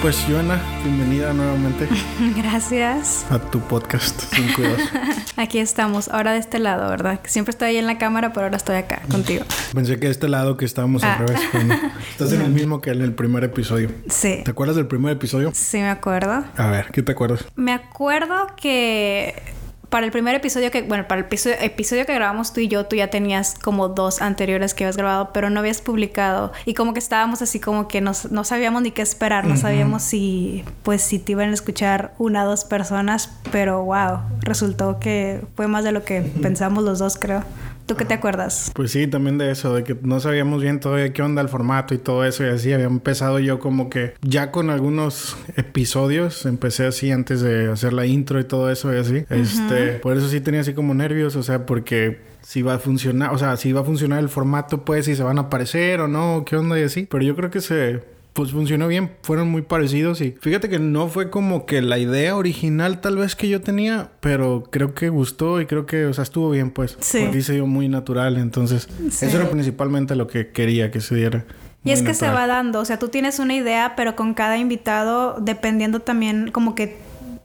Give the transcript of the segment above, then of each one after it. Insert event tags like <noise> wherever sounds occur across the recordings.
Pues Joana, bienvenida nuevamente <laughs> Gracias. a tu podcast Sin Cuidados. <laughs> Aquí estamos, ahora de este lado, ¿verdad? Siempre estoy ahí en la cámara, pero ahora estoy acá <laughs> contigo. Pensé que de este lado que estábamos Ah. al revés. pero no. Estás en el mismo que en el primer episodio. Sí, ¿Te acuerdas del primer episodio? sí me acuerdo. A ver, ¿qué te acuerdas? Me acuerdo que para el primer episodio que, bueno, para el episodio, episodio que grabamos tú y yo, tú ya tenías como dos anteriores que habías grabado, pero no habías publicado. Y como que estábamos así como que nos- no sabíamos ni qué esperar, no sabíamos si, pues, si te iban a escuchar una o dos personas, pero wow, resultó que fue más de lo que pensamos los dos, creo. ¿Tú qué te acuerdas? Pues sí, también de eso, de que no sabíamos bien todavía qué onda el formato y todo eso y así. Había empezado yo como que ya con algunos episodios, empecé así antes de hacer la intro y todo eso y así. Este, por eso sí tenía así como nervios, o sea, porque si va a funcionar, o sea, si va a funcionar el formato, pues si se van a aparecer o no, qué onda y así. Pero yo creo que se pues funcionó bien, fueron muy parecidos y fíjate que no fue como que la idea original tal vez que yo tenía, pero creo que gustó y creo que, o sea, estuvo bien pues, Sí. porque se dio muy natural, entonces Sí. eso era principalmente lo que quería que se diera. Y es que se va dando, o sea, tú tienes una idea, pero con cada invitado, dependiendo también, como que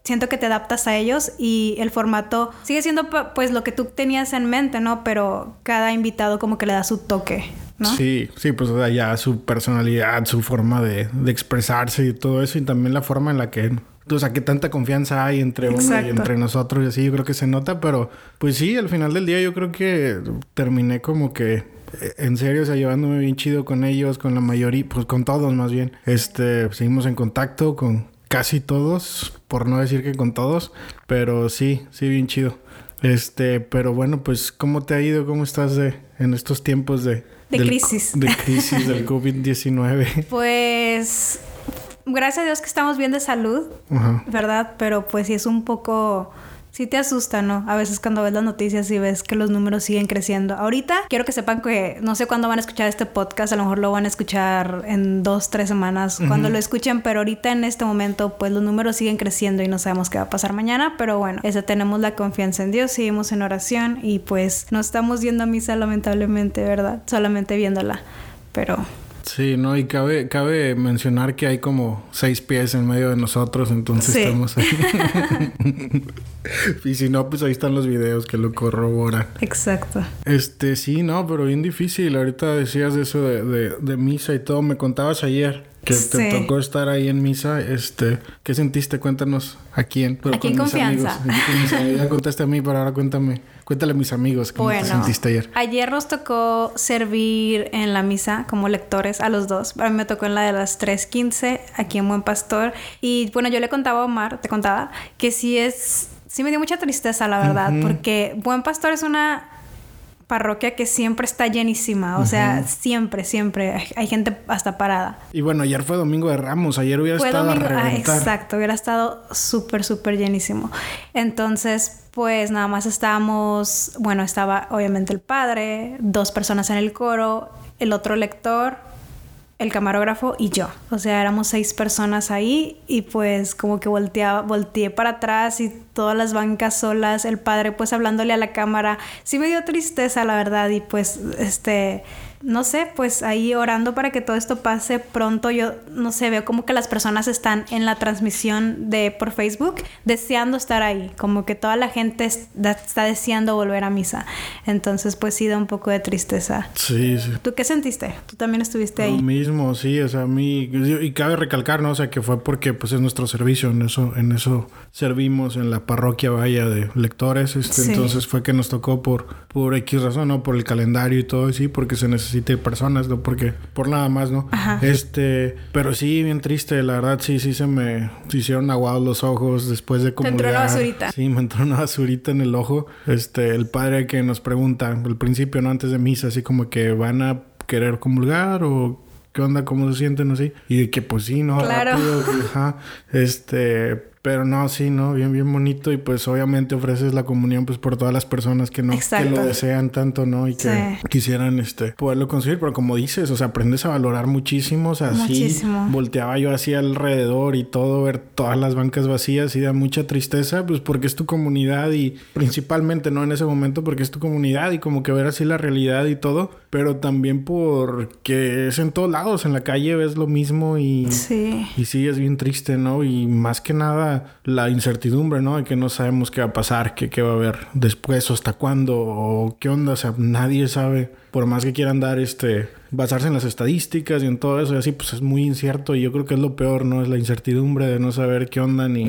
siento que te adaptas a ellos y el formato sigue siendo pues lo que tú tenías en mente, ¿no? Pero cada invitado como que le da su toque, ¿no? Sí, sí, pues o sea, ya su personalidad, su forma de, de expresarse y todo eso, y también la forma en la que, o sea, que tanta confianza hay entre uno y entre nosotros y así, yo creo que se nota, pero pues sí, al final del día yo creo que terminé como que eh, en serio, o sea, llevándome bien chido con ellos, con la mayoría, pues con todos más bien. Este, seguimos en contacto con casi todos, por no decir que con todos, pero sí, sí, bien chido. Este, pero bueno, pues, ¿cómo te ha ido? ¿Cómo estás de, en estos tiempos de... De del- crisis. De crisis del <laughs> COVID-19. Pues gracias a Dios que estamos bien de salud, Ajá. ¿verdad? Pero pues sí es un poco... Sí te asusta, ¿no? A veces cuando ves las noticias y ves que los números siguen creciendo. Ahorita quiero que sepan que no sé cuándo van a escuchar este podcast, a lo mejor lo van a escuchar en dos, tres semanas, cuando lo escuchen, pero ahorita en este momento pues los números siguen creciendo y no sabemos qué va a pasar mañana, pero bueno, ese, tenemos la confianza en Dios, seguimos en oración y pues no estamos yendo a misa lamentablemente, ¿verdad? Solamente viéndola, pero... Sí, no, y cabe, cabe mencionar que hay como seis pies en medio de nosotros, entonces Sí. estamos ahí. <laughs> <laughs> y si no, pues ahí están los videos que lo corroboran. Exacto. Este, sí, no, pero bien difícil. Ahorita decías eso de, de, de misa y todo. Me contabas ayer que te tocó estar ahí en misa. Este, ¿qué sentiste? Cuéntanos a quién. Pero Aquí en con mis confianza. mis amigos. Ya contaste a mí, pero ahora cuéntame. Cuéntale a mis amigos cómo te Bueno, sentiste ayer. ayer nos tocó servir en la misa como lectores a los dos. A mí me tocó en la de las 3.15 aquí en Buen Pastor. Y bueno, yo le contaba a Omar, te contaba, que sí es... Sí me dio mucha tristeza, la verdad, porque Buen Pastor es una parroquia que siempre está llenísima. O sea, siempre, siempre. Hay, hay gente hasta parada. Y bueno, ayer fue Domingo de Ramos. Ayer hubiera Fue estado domingo, a ah, exacto, hubiera estado súper, súper llenísimo. Entonces, pues nada más estábamos, bueno, estaba obviamente el padre, dos personas en el coro, el otro lector, el camarógrafo y yo. O sea, éramos seis personas ahí y pues como que volteaba, volteé para atrás y todas las bancas solas, el padre pues hablándole a la cámara. Sí me dio tristeza, la verdad, y pues este no sé, pues ahí orando para que todo esto pase pronto. Yo no sé, veo como que las personas están en la transmisión de por Facebook deseando estar ahí, como que toda la gente está deseando volver a misa. Entonces, pues sí da un poco de tristeza. Sí, sí. ¿Tú qué sentiste? Tú también estuviste Lo ahí. mismo, sí, o sea, a mí y cabe recalcar, ¿no? O sea, que fue porque pues es nuestro servicio, en eso en eso servimos en la parroquia vaya de lectores, este, Sí. entonces fue que nos tocó por por X razón, ¿no? Por el calendario y todo así, porque se necesita personas, no porque por nada más, ¿no? Ajá. Este, pero sí bien triste, la verdad sí sí se me se hicieron aguados los ojos después de como entró una basurita. Sí, me entró una basurita en el ojo. Este, el padre que nos pregunta al principio, ¿no? Antes de misa, así como que van a querer comulgar o qué onda, cómo se sienten así. Y de que pues sí, ¿no? Claro. Rápido, ajá. Este, Pero no, sí, ¿no? Bien, bien bonito y pues obviamente ofreces la comunión pues por todas las personas que no, que lo desean tanto, ¿no? Y que quisieran este poderlo conseguir, pero como dices, o sea, aprendes a valorar muchísimo, o sea, muchísimo. volteaba yo así alrededor y todo, ver todas las bancas vacías y da mucha tristeza, pues porque es tu comunidad y principalmente, ¿no? En ese momento porque es tu comunidad y como que ver así la realidad y todo, pero también porque es en todos lados, en la calle ves lo mismo y sí, y sí es bien triste, ¿no? Y más que nada la incertidumbre, ¿no? De que no sabemos qué va a pasar, qué, qué va a haber después o hasta cuándo o qué onda, o sea, nadie sabe, por más que quieran dar este basarse en las estadísticas y en todo eso y así, pues es muy incierto y yo creo que es lo peor, ¿no? Es la incertidumbre de no saber qué onda ni,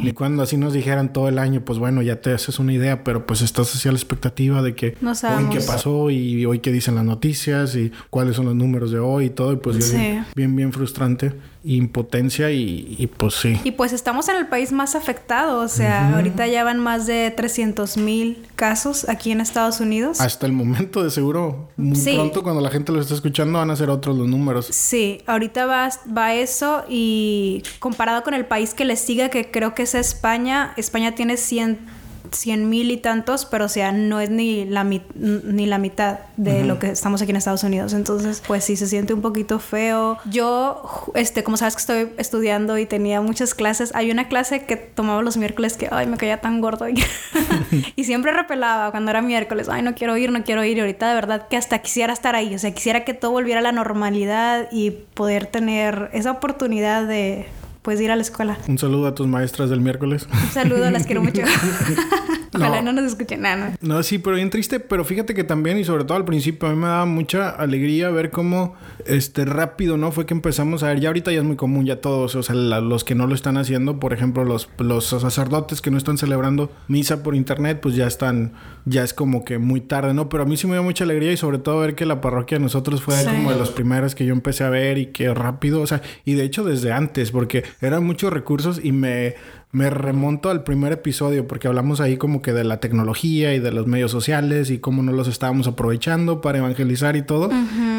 ni cuando así nos dijeran todo el año, pues bueno, ya te haces una idea, pero pues estás hacia la expectativa de que no hoy qué pasó y hoy qué dicen las noticias y cuáles son los números de hoy y todo y pues bien, bien frustrante impotencia y, pues sí. Y pues estamos en el país más afectado, o sea, ahorita ya van más de 300 mil casos aquí en Estados Unidos. Hasta el momento de seguro, muy pronto cuando la gente lo está escuchando van a ser otros los números. Sí, ahorita va, va eso y comparado con el país que le siga, que creo que es España, España tiene 100 cien mil y tantos, pero o sea, no es ni la, ni la mitad de lo que estamos aquí en Estados Unidos. Entonces, pues sí, se siente un poquito feo. Yo, este, como sabes que estoy estudiando y tenía muchas clases, hay una clase que tomaba los miércoles que, ay, me caía tan gordo. <laughs> y siempre repelaba cuando era miércoles, ay, no quiero ir, no quiero ir. Y ahorita de verdad que hasta quisiera estar ahí. O sea, quisiera que todo volviera a la normalidad y poder tener esa oportunidad de pues ir a la escuela. Un saludo a tus maestras del miércoles. Un saludo, las quiero mucho. <laughs> Ojalá no. nos escuchen nada. No. sí, pero bien triste. Pero fíjate que también, y sobre todo al principio, a mí me daba mucha alegría ver cómo este rápido, ¿no? Fue que empezamos a ver. Ya ahorita ya es muy común, ya todos, o sea, los que no lo están haciendo, por ejemplo, los, los sacerdotes que no están celebrando misa por internet, pues ya están, ya es como que muy tarde, ¿no? Pero a mí sí me dio mucha alegría y sobre todo ver que la parroquia de nosotros fue como de los primeros que yo empecé a ver y que rápido, o sea, y de hecho desde antes, porque eran muchos recursos y me, me remonto al primer episodio porque hablamos ahí como que de la tecnología y de los medios sociales y cómo no los estábamos aprovechando para evangelizar y todo.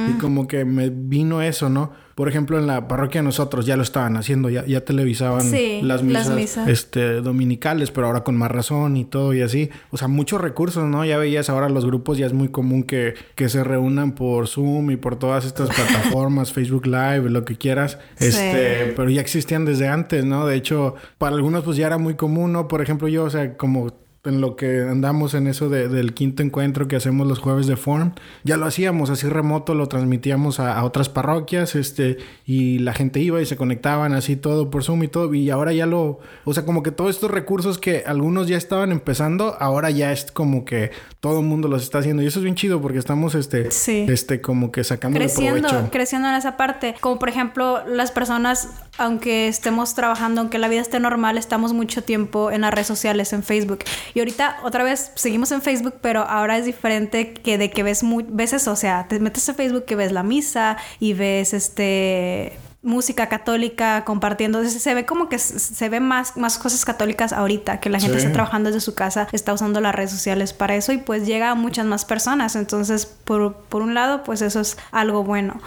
Y como que me vino eso, ¿no? Por ejemplo, en la parroquia nosotros ya lo estaban haciendo, ya, ya televisaban las, misas, Este, dominicales, pero ahora con más razón y todo y así. O sea, muchos recursos, ¿no? Ya veías ahora los grupos, ya es muy común que, que se reúnan por Zoom y por todas estas plataformas, <laughs> Facebook Live, lo que quieras. Este, pero ya existían desde antes, ¿no? De hecho, para algunos pues ya era muy común, ¿no? Por ejemplo, yo, o sea, como en lo que andamos en eso del quinto encuentro que hacemos los jueves de Form, ya lo hacíamos así remoto, lo transmitíamos a, otras parroquias, este, y la gente iba y se conectaban así todo por Zoom y todo, y ahora ya lo, o sea, como que todos estos recursos que algunos ya estaban empezando, ahora ya es como que todo el mundo los está haciendo, y eso es bien chido porque estamos, este, este, como que sacando creciendo, provecho. creciendo en esa parte, como por ejemplo las personas, aunque estemos trabajando, aunque la vida esté normal, estamos mucho tiempo en las redes sociales, en Facebook y ahorita otra vez seguimos en Facebook, pero ahora es diferente que de que ves, muy, ves eso, o sea, te metes a Facebook que ves la misa y ves este música católica compartiendo. Se ve como que se ve más, más cosas católicas ahorita, que la gente está trabajando desde su casa, está usando las redes sociales para eso y pues llega a muchas más personas. Entonces, por, por un lado, pues eso es algo bueno.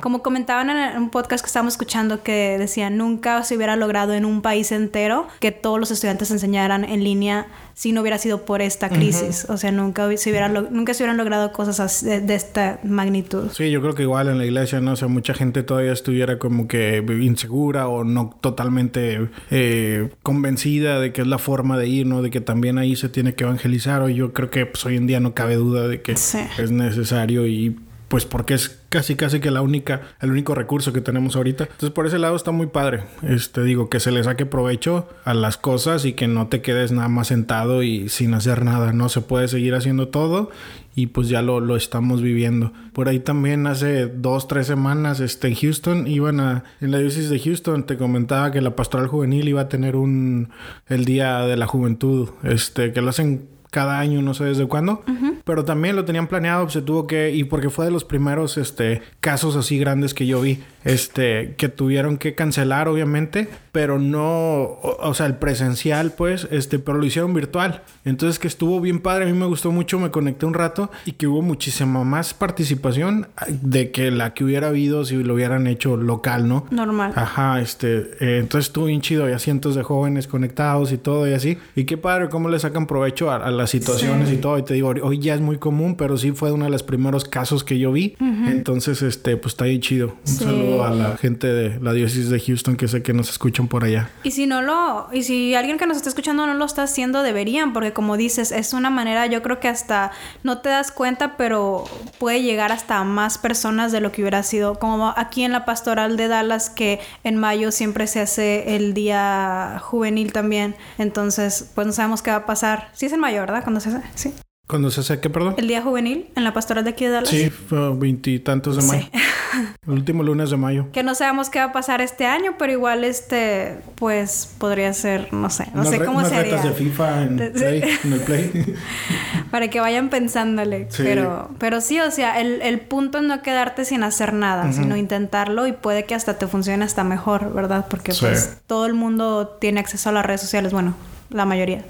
Como comentaban en un podcast que estábamos escuchando que decía, nunca se hubiera logrado en un país entero que todos los estudiantes enseñaran en línea si no hubiera sido por esta crisis. O sea, nunca se, hubiera nunca se hubieran logrado cosas de, esta magnitud. Sí, yo creo que igual en la iglesia, ¿no? O sea, mucha gente todavía estuviera como que insegura o no totalmente eh, convencida de que es la forma de ir, ¿no? De que también ahí se tiene que evangelizar. O yo creo que pues, hoy en día no cabe duda de que es necesario y pues porque es casi casi que la única el único recurso que tenemos ahorita. Entonces por ese lado está muy padre. Este digo que se le saque provecho a las cosas y que no te quedes nada más sentado y sin hacer nada no se puede seguir haciendo todo y pues ya lo, lo estamos viviendo. Por ahí también hace dos tres semanas este en Houston iban a en la diócesis de Houston te comentaba que la pastoral juvenil iba a tener un el día de la juventud este que lo hacen cada año, no sé desde cuándo, pero también lo tenían planeado, se tuvo que, y porque fue de los primeros este, casos así grandes que yo vi, este, que tuvieron que cancelar, obviamente, pero no, o, o, sea, el presencial, pues, este, pero lo hicieron virtual. Entonces, que estuvo bien padre, a mí me gustó mucho, me conecté un rato y que hubo muchísima más participación de que la que hubiera habido si lo hubieran hecho local, ¿no? Normal. Ajá, este, eh, entonces estuvo bien chido, había cientos de jóvenes conectados y todo y así. Y qué padre cómo le sacan provecho a, a las situaciones Sí. y todo. Y te digo, hoy ya es muy común, pero sí fue uno de los primeros casos que yo vi. Entonces, este, pues está bien chido. Un Sí. saludo a la gente de la diócesis de Houston que sé que nos escuchan por allá. Y si no lo, y si alguien que nos está escuchando no lo está haciendo, deberían, porque como dices, es una manera, yo creo que hasta no te das cuenta, pero puede llegar hasta más personas de lo que hubiera sido. Como aquí en la pastoral de Dallas, que en mayo siempre se hace el día juvenil también. Entonces, pues no sabemos qué va a pasar. Sí es en mayo, ¿verdad? Cuando se hace, sí. Cuando se hace, ¿qué, perdón? El día juvenil en la pastoral de aquí de Dallas. Sí, veintitantos de mayo. Sí. <laughs> El último lunes de mayo. Que no sabemos qué va a pasar este año, pero igual este, pues podría ser, no sé, no Unas sé cómo unas sería. retas de FIFA en, De- Play, en el Play. <laughs> Para que vayan pensándole. Sí. Pero, pero sí, o sea, el, el punto es no quedarte sin hacer nada, sino intentarlo y puede que hasta te funcione hasta mejor, ¿verdad? Porque pues todo el mundo tiene acceso a las redes sociales, bueno, la mayoría.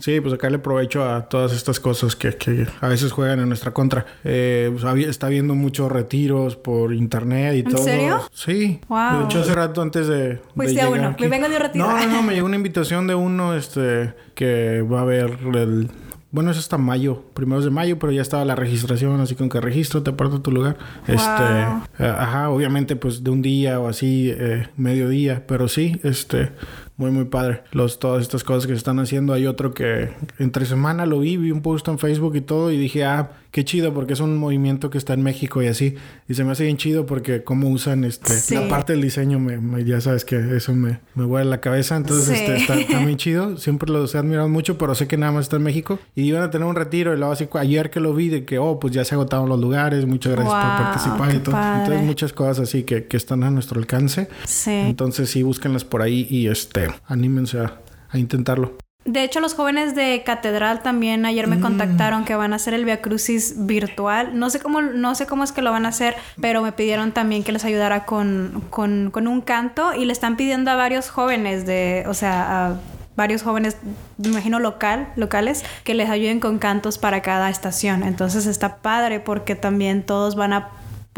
Sí, pues acá le provecho a todas estas cosas que, que a veces juegan en nuestra contra. Eh, pues, está habiendo muchos retiros por internet y ¿En todo. serio? Sí. Wow. De hecho, hace rato antes de. de Fuiste a llegar uno. aquí- Me vengo de un retiro. No, no, no, me <laughs> llegó una invitación de uno este que va a haber el. Bueno, es hasta mayo, primeros de mayo, pero ya estaba la registración, así con que registro, te aparto tu lugar. Wow. Este, eh, ajá, obviamente, pues de un día o así, eh, mediodía, pero sí, este, muy, muy padre. Los, todas estas cosas que se están haciendo. Hay otro que entre semana lo vi, vi un post en Facebook y todo, y dije, ah, qué chido, porque es un movimiento que está en México y así. Y se me hace bien chido porque cómo usan este, Sí. la parte del diseño, me, me- ya sabes que eso me, me vuela la cabeza. Entonces, Sí. este, está, está muy chido. Siempre los he admirado mucho, pero sé que nada más está en México. Y iban a tener un retiro. Y luego así, ayer que lo vi, de que, oh, pues ya se agotaron los lugares. Muchas gracias por participar y todo. padre. Entonces, muchas cosas así que, que están a nuestro alcance. Sí. Entonces, sí, búsquenlas por ahí y este, anímense a, a intentarlo. De hecho, los jóvenes de Catedral también ayer Mm. me contactaron que van a hacer el Via Crucis virtual. No sé cómo, no sé cómo es que lo van a hacer, pero me pidieron también que les ayudara con, con, con un canto y le están pidiendo a varios jóvenes de, o sea, a varios jóvenes, me imagino local, locales, que les ayuden con cantos para cada estación. Entonces está padre porque también todos van a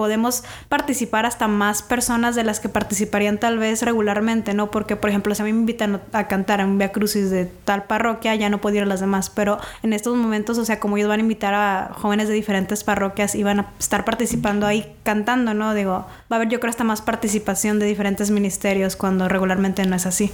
podemos participar hasta más personas de las que participarían tal vez regularmente, ¿no? Porque, por ejemplo, si a mí me invitan a cantar en un Via Crucis de tal parroquia, ya no puedo ir a las demás, pero en estos momentos, o sea, como ellos van a invitar a jóvenes de diferentes parroquias y van a estar participando ahí cantando, ¿no? Digo, va a haber yo creo hasta más participación de diferentes ministerios cuando regularmente no es así.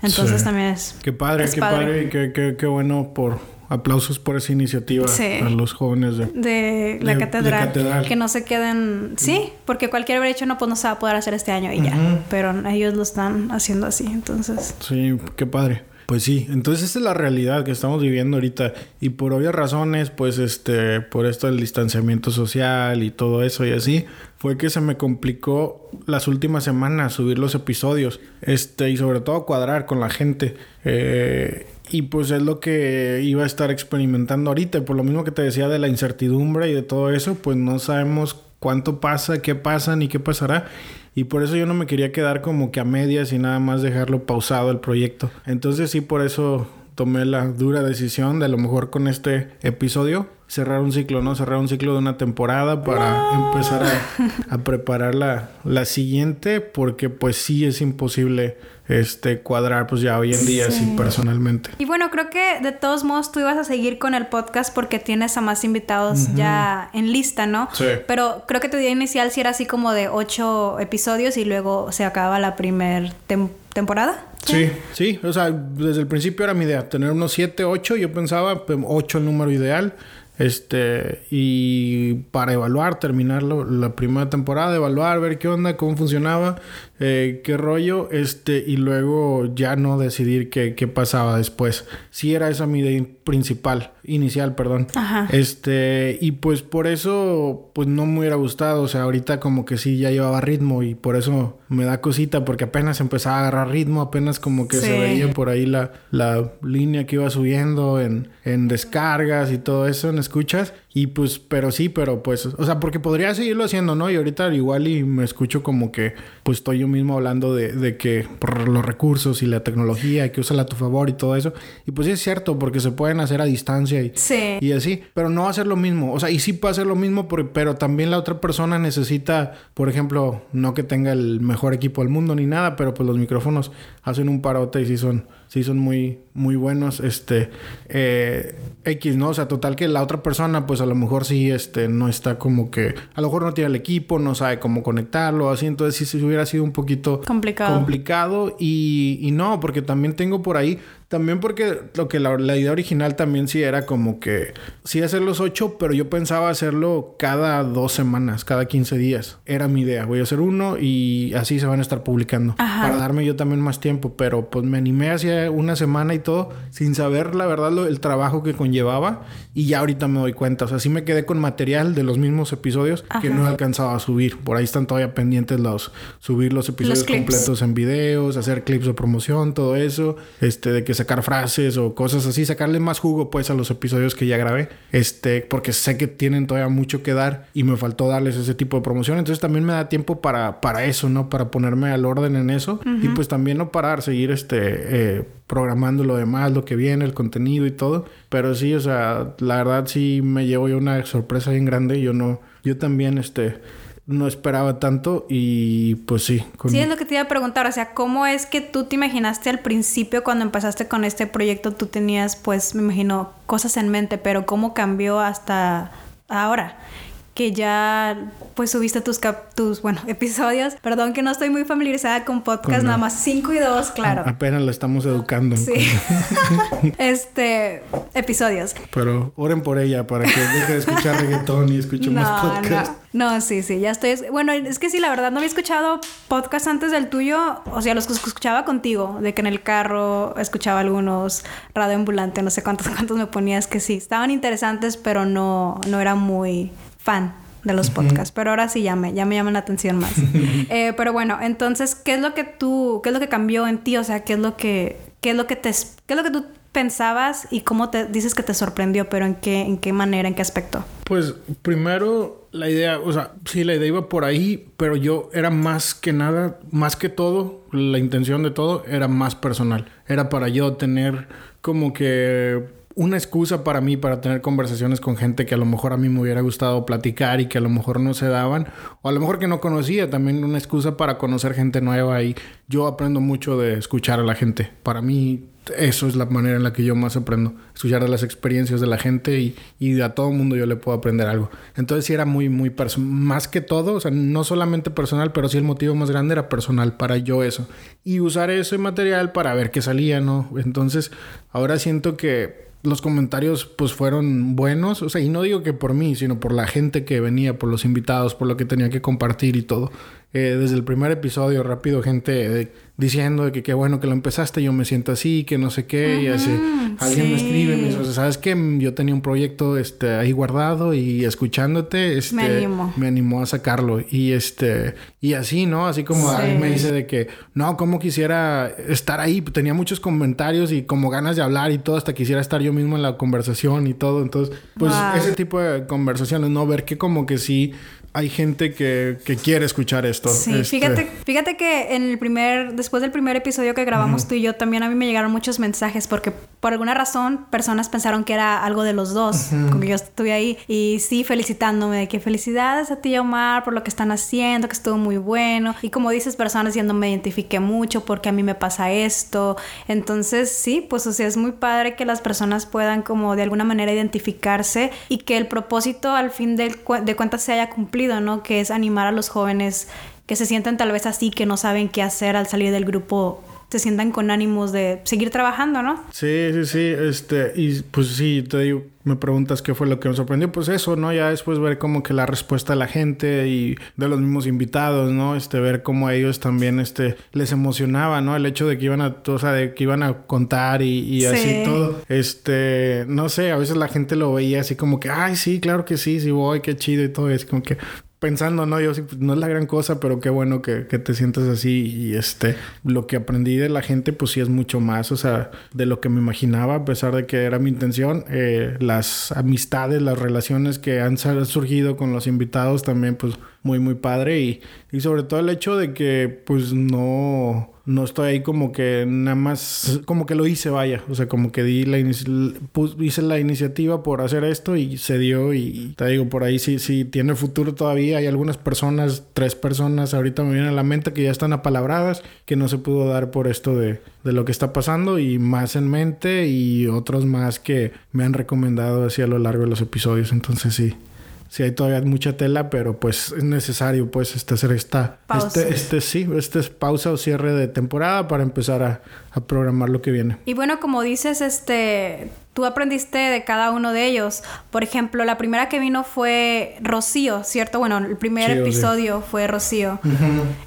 Entonces Sí. también es... Qué padre, es qué padre, y qué, qué, qué bueno por aplausos por esa iniciativa Sí. a los jóvenes de de la De- de catedral, catedral. que no se queden sí porque cualquier haber hecho no pues no se va a poder hacer este año y ya pero ellos lo están haciendo así entonces Sí, qué padre. Pues sí, entonces esa es la realidad que estamos viviendo ahorita y por obvias razones, pues este, por esto del distanciamiento social y todo eso y así, fue que se me complicó las últimas semanas subir los episodios, este y sobre todo cuadrar con la gente. Eh, y pues es lo que iba a estar experimentando ahorita, por lo mismo que te decía de la incertidumbre y de todo eso, pues no sabemos cuánto pasa, qué pasa ni qué pasará. Y por eso yo no me quería quedar como que a medias y nada más dejarlo pausado el proyecto. Entonces sí, por eso tomé la dura decisión de a lo mejor con este episodio cerrar un ciclo, ¿no? Cerrar un ciclo de una temporada para empezar a, a preparar la, la siguiente porque pues sí es imposible este cuadrar pues ya hoy en día Sí. sí, personalmente. y bueno creo que de todos modos tú ibas a seguir con el podcast porque tienes a más invitados ya en lista no Sí. pero creo que tu idea inicial sí era así como de ocho episodios y luego se acaba la primer tem- temporada Sí, sí, o sea, desde el principio era mi idea, tener unos 7, 8, yo pensaba 8 el número ideal, este, y para evaluar, terminarlo la primera temporada, evaluar, ver qué onda, cómo funcionaba, eh, qué rollo, este, y luego ya no decidir qué, qué pasaba después. Sí era esa mi idea principal, inicial, perdón. Ajá. Este, y pues por eso, pues no me hubiera gustado. O sea, ahorita como que sí ya llevaba ritmo y por eso me da cosita, porque apenas empezaba a agarrar ritmo, apenas como que se veía por ahí la, la línea que iba subiendo en, en descargas y todo eso, en escuchas. Y pues, pero sí, pero pues, o sea, porque podría seguirlo haciendo, ¿no? Y ahorita igual y me escucho como que, pues estoy yo mismo hablando de, de que por los recursos y la tecnología, que usarla a tu favor y todo eso. Y pues sí es cierto, porque se pueden hacer a distancia y, Sí. y así, pero no va a ser lo mismo. O sea, y sí puede hacer lo mismo, por- pero también la otra persona necesita, por ejemplo, no que tenga el mejor equipo del mundo ni nada, pero pues los micrófonos hacen un parote y sí son, sí son muy, muy buenos. Este, eh, X, ¿no? O sea, total que la otra persona, pues a lo mejor sí, este, no está como que, a lo mejor no tiene el equipo, no sabe cómo conectarlo, así, entonces sí, sí hubiera sido un poquito Complicado. complicado y, y no, porque también tengo por ahí, también porque lo que la, la idea original también sí era como que sí hacer los ocho, pero yo pensaba hacerlo cada dos semanas, cada 15 días. Era mi idea, voy a hacer uno y así se van a estar publicando Ajá. para darme yo también más tiempo, pero pues me animé hacia una semana y todo sin saber la verdad lo- el trabajo que conllevaba y ya ahorita me doy cuenta, o sea, sí me quedé con material de los mismos episodios que Ajá. no he alcanzado a subir, por ahí están todavía pendientes los subir los episodios clips. completos en videos, hacer clips de promoción, todo eso, este, de que sacar frases o cosas así, sacarle más jugo pues a los episodios que ya grabé, este, porque sé que tienen todavía mucho que dar y me faltó darles ese tipo de promoción, entonces también me da tiempo para, para eso, ¿no? Para ponerme al orden en eso. Y pues también no parar, seguir este, eh, programando lo demás, lo que viene, el contenido y todo, pero sí, o sea, la verdad sí me llevo yo una sorpresa bien grande, yo no, yo también, este, no esperaba tanto y pues sí. Sí, es lo que te iba a preguntar, o sea, ¿cómo es que tú te imaginaste al principio cuando empezaste con este proyecto? Tú tenías, pues, me imagino, cosas en mente, pero ¿cómo cambió hasta ahora? Que ya, pues, subiste tus, cap- tus bueno, <laughs> episodios. Perdón que no estoy muy familiarizada con podcast, Con- nada más 5 y 2, claro. A- apenas la estamos educando. Sí. <laughs> este, episodios. Pero oren por ella para que deje de escuchar reggaetón y escuche más podcast. No, no, sí, sí, ya estoy. Bueno, es que sí, la verdad no había escuchado podcast antes del tuyo. O sea, los que escuchaba contigo, de que en el carro escuchaba algunos, radio ambulante, no sé cuántos, <laughs> cuántos me ponías que sí. Estaban interesantes, pero no, no era muy fan de los podcasts. Pero ahora sí ya me, ya me llaman la atención más. <laughs> Eh, pero bueno, entonces, ¿qué es lo que tú, qué es lo que cambió en ti? O sea, ¿qué es lo que, qué es lo que te, qué es lo que tú pensabas y cómo te dices que te sorprendió, pero en qué, en qué manera, en qué aspecto? Pues primero la idea, o sea, sí, la idea iba por ahí, pero yo era más que nada, más que todo, la intención de todo era más personal. Era para yo tener como que una excusa para mí para tener conversaciones con gente que a lo mejor a mí me hubiera gustado platicar y que a lo mejor no se daban, o a lo mejor que no conocía, también una excusa para conocer gente nueva y yo aprendo mucho de escuchar a la gente. Para mí eso es la manera en la que yo más aprendo, escuchar las experiencias de la gente y, y a todo mundo yo le puedo aprender algo. Entonces sí era muy, muy más que todo, o sea, no solamente personal, pero sí el motivo más grande era personal para yo eso. Y usar ese material para ver qué salía, ¿no? Entonces ahora siento que los comentarios pues fueron buenos, o sea, y no digo que por mí, sino por la gente que venía, por los invitados, por lo que tenía que compartir y todo. Eh, desde el primer episodio, rápido, gente diciendo de que qué bueno que lo empezaste, yo me siento así, que no sé qué, y así. Alguien me escribe, me dice, ¿sabes qué? Yo tenía un proyecto este, ahí guardado y escuchándote, este, Me animo. me animó a sacarlo. Y este, y así, ¿no? Así como Sí. alguien me dice de que, no, como quisiera estar ahí. Tenía muchos comentarios y como ganas de hablar y todo, hasta quisiera estar yo mismo en la conversación y todo. Entonces, pues Wow. ese tipo de conversaciones, ¿no? Ver que como que sí hay gente que, que quiere escuchar esto. Sí, Este, fíjate, fíjate que en el primer, después del primer episodio que grabamos tú y yo, también a mí me llegaron muchos mensajes porque por alguna razón personas pensaron que era algo de los dos, como que yo estuve ahí y sí felicitándome de que felicidades a ti y a Omar por lo que están haciendo, que estuvo muy bueno. Y como dices personas diciendo me identifiqué mucho porque a mí me pasa esto, entonces sí, pues o sea es muy padre que las personas puedan como de alguna manera identificarse y que el propósito al fin del cu- de cuentas se haya cumplido, ¿no? Que es animar a los jóvenes que se sienten tal vez así, que no saben qué hacer al salir del grupo, se sientan con ánimos de seguir trabajando, ¿no? Sí, sí, sí, este, y pues sí, te digo, me preguntas qué fue lo que me sorprendió, pues eso, ¿no? Ya después ver como que la respuesta de la gente y de los mismos invitados, ¿no? Este, ver cómo a ellos también, este, les emocionaba, ¿no? El hecho de que iban a, o sea, de que iban a contar y, y así Sí. todo, este, no sé, a veces la gente lo veía así como que, ay, sí, claro que sí, sí voy, qué chido y todo, es como que... pensando, ¿no? Yo sí, pues, no es la gran cosa, pero qué bueno que, que, te sientas así. Y este, lo que aprendí de la gente, pues sí es mucho más, o sea, de lo que me imaginaba, a pesar de que era mi intención. Eh, las amistades, las relaciones que han surgido con los invitados también, pues muy, muy padre. Y, y sobre todo el hecho de que, pues no no estoy ahí como que nada más, como que lo hice, vaya. O sea, como que di la hice la iniciativa por hacer esto y se dio. Y te digo, por ahí sí, sí tiene futuro todavía. Hay algunas personas, tres personas ahorita me vienen a la mente que ya están apalabradas, que no se pudo dar por esto de, de lo que está pasando y más en mente y otros más que me han recomendado así a lo largo de los episodios. Entonces sí sí hay todavía mucha tela, pero pues es necesario pues este, hacer esta pausa. Este, este sí, este es pausa o cierre de temporada para empezar a, a, programar lo que viene. Y bueno, como dices, este tú aprendiste de cada uno de ellos. Por ejemplo, la primera que vino fue Rocío, ¿cierto? Bueno, el primer episodio fue Rocío.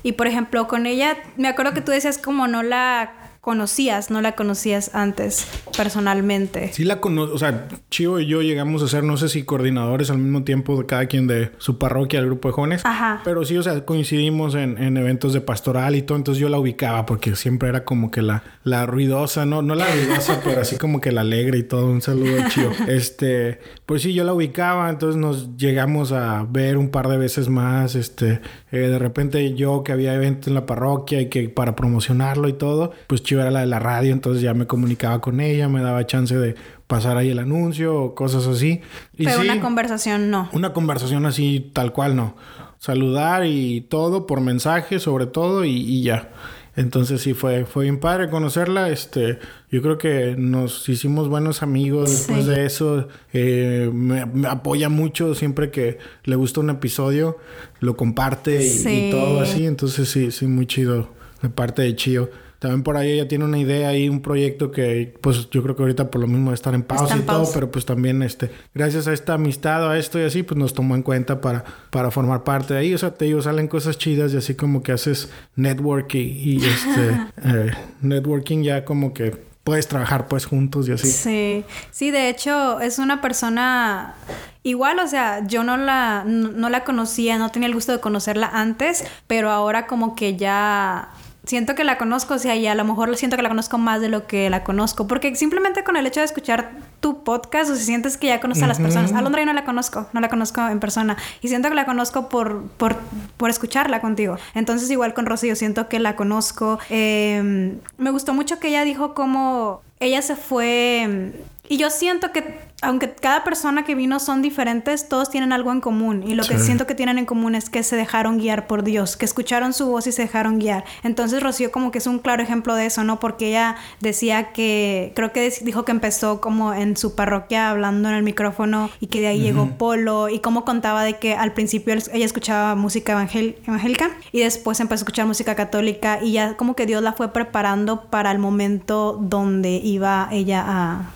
Y por ejemplo, con ella, me acuerdo que tú decías como no la conocías, no la conocías antes personalmente. Sí la conozco, o sea, Chivo y yo llegamos a ser, no sé si coordinadores al mismo tiempo de cada quien de su parroquia, el grupo de jóvenes. Ajá. Pero sí, o sea, coincidimos en, en, eventos de pastoral y todo, entonces yo la ubicaba porque siempre era como que la, la ruidosa, no, no la ruidosa, <laughs> pero así como que la alegre y todo. Un saludo Chivo. <laughs> Este, pues sí, yo la ubicaba, entonces nos llegamos a ver un par de veces más, este, eh, de repente yo que había evento en la parroquia y que para promocionarlo y todo, pues Chivo era la de la radio, entonces ya me comunicaba con ella, me daba chance de pasar ahí el anuncio o cosas así. Pero una conversación no. Una conversación así tal cual no. Saludar y todo por mensaje sobre todo y, ya. Entonces sí fue, fue bien padre conocerla. Este, yo creo que nos hicimos buenos amigos después de eso. Eh, me, apoya mucho siempre que le gusta un episodio, lo comparte y, y, todo así. Entonces sí, sí, muy chido de parte de Chio. También por ahí ella tiene una idea y un proyecto que, pues yo creo que ahorita por lo mismo de estar en pausa y todo, pero pues también, este, gracias a esta amistad, a esto y así, pues nos tomó en cuenta para, para formar parte de ahí. O sea, te digo, salen cosas chidas y así como que haces networking y, este, <laughs> eh, networking ya como que puedes trabajar pues juntos y así. Sí, sí, de hecho es una persona igual, o sea, yo no la, no la conocía, no tenía el gusto de conocerla antes, pero ahora como que ya siento que la conozco, o sea, y a lo mejor siento que la conozco más de lo que la conozco, porque simplemente con el hecho de escuchar tu podcast, o si sientes que ya conoces a las personas, a Londra yo no la conozco, no la conozco en persona, y siento que la conozco por, por, por escucharla contigo. Entonces, igual con Rocío, siento que la conozco. Em, me gustó mucho que ella dijo cómo ella se fue y yo siento que, aunque cada persona que vino son diferentes, todos tienen algo en común. Y lo que siento que tienen en común es que se dejaron guiar por Dios, que escucharon su voz y se dejaron guiar. Entonces Rocío como que es un claro ejemplo de eso, ¿no? Porque ella decía que, creo que dijo que empezó como en su parroquia hablando en el micrófono y que de ahí llegó Polo y como contaba de que al principio ella escuchaba música evangélica y después empezó a escuchar música católica y ya como que Dios la fue preparando para el momento donde iba ella a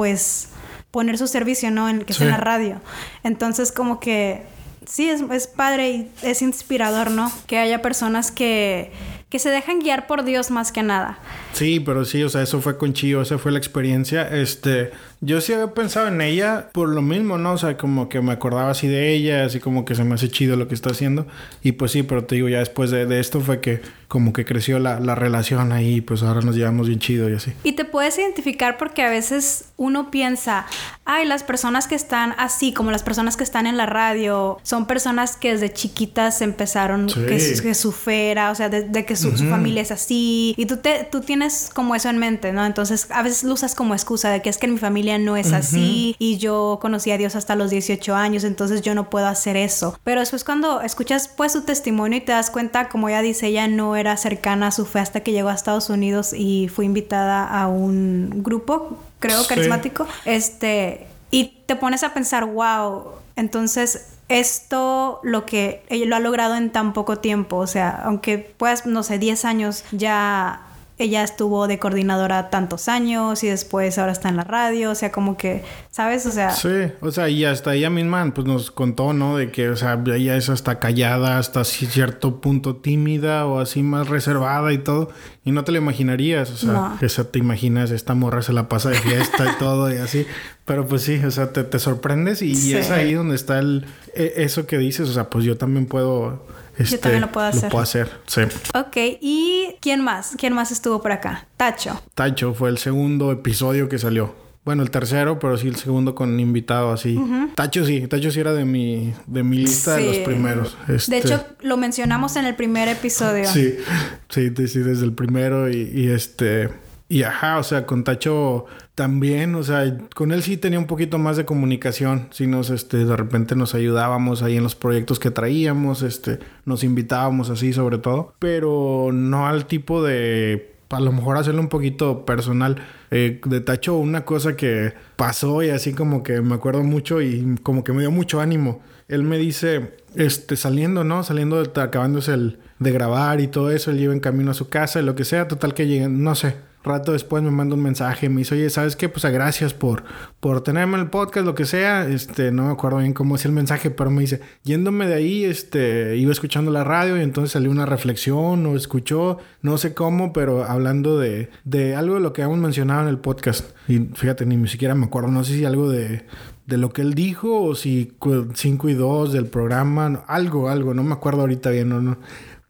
pues poner su servicio, ¿no? En que sea en la radio. Entonces como que sí, es, es padre y es inspirador, ¿no? Que haya personas que que se dejan guiar por Dios más que nada. Sí, pero sí, o sea, eso fue con Chío, esa fue la experiencia. Este, yo sí había pensado en ella por lo mismo, ¿no? O sea, como que me acordaba así de ella, así como que se me hace chido lo que está haciendo. Y pues sí, pero te digo, ya después de, de esto fue que como que creció la, la, relación ahí, pues ahora nos llevamos bien chido y así. Y te puedes identificar porque a veces uno piensa, ay, las personas que están así, como las personas que están en la radio, son personas que desde chiquitas empezaron, que, que su fera, o sea, de, de que su, familia es así. Y tú, te, tú tienes como eso en mente, ¿no? Entonces a veces lo usas como excusa de que es que mi familia no es así y yo conocí a Dios hasta los 18 años, entonces yo no puedo hacer eso. Pero después cuando escuchas pues su testimonio y te das cuenta, como ella dice, ella no era cercana a su fe hasta que llegó a Estados Unidos y fue invitada a un grupo, creo, carismático. Este, y te pones a pensar, wow, entonces esto lo que ella lo ha logrado en tan poco tiempo, o sea, aunque puedas, no sé, 10 años ya ella estuvo de coordinadora tantos años y después ahora está en la radio, o sea, como que, ¿sabes? O sea... Sí, o sea, y hasta ella misma pues nos contó, ¿no? De que, o sea, ella es hasta callada, hasta cierto punto tímida o así más reservada y todo. Y no te lo imaginarías, o sea, esa te imaginas, esta morra se la pasa de fiesta y todo y así. Pero pues sí, o sea, te, sorprendes y, es ahí donde está el, e, eso que dices, o sea, pues yo también puedo yo también lo puedo hacer. Lo puedo hacer, sí. Ok, ¿y quién más? ¿Quién más estuvo por acá? Tacho. Tacho fue el segundo episodio que salió. Bueno, el tercero, pero sí el segundo con invitado así. Tacho sí, Tacho sí era de mi, de mi lista de los primeros. De hecho, este lo mencionamos en el primer episodio. Sí, sí, sí, desde el primero y, y este... Y ajá, o sea, con Tacho también, o sea, con él sí tenía un poquito más de comunicación, si nos, este, de repente nos ayudábamos ahí en los proyectos que traíamos, este, nos invitábamos así sobre todo, pero no al tipo de, a lo mejor hacerlo un poquito personal. Eh, de Tacho, una cosa que pasó y así como que me acuerdo mucho y como que me dio mucho ánimo. Él me dice, este, saliendo, ¿no? Saliendo, de, acabándose el, de grabar y todo eso, él iba en camino a su casa y lo que sea, total que lleguen, no sé, rato después me manda un mensaje, me dice, oye, ¿sabes qué? Pues gracias por, por tenerme en el podcast, lo que sea. Este, no me acuerdo bien cómo es el mensaje, pero me dice, yéndome de ahí, este, iba escuchando la radio y entonces salió una reflexión o escuchó, no sé cómo, pero hablando de, de algo de lo que habíamos mencionado en el podcast. Y fíjate, ni siquiera me acuerdo, no sé si algo de, de lo que él dijo o si 5 y 2 del programa, algo, algo, no me acuerdo ahorita bien, no, no.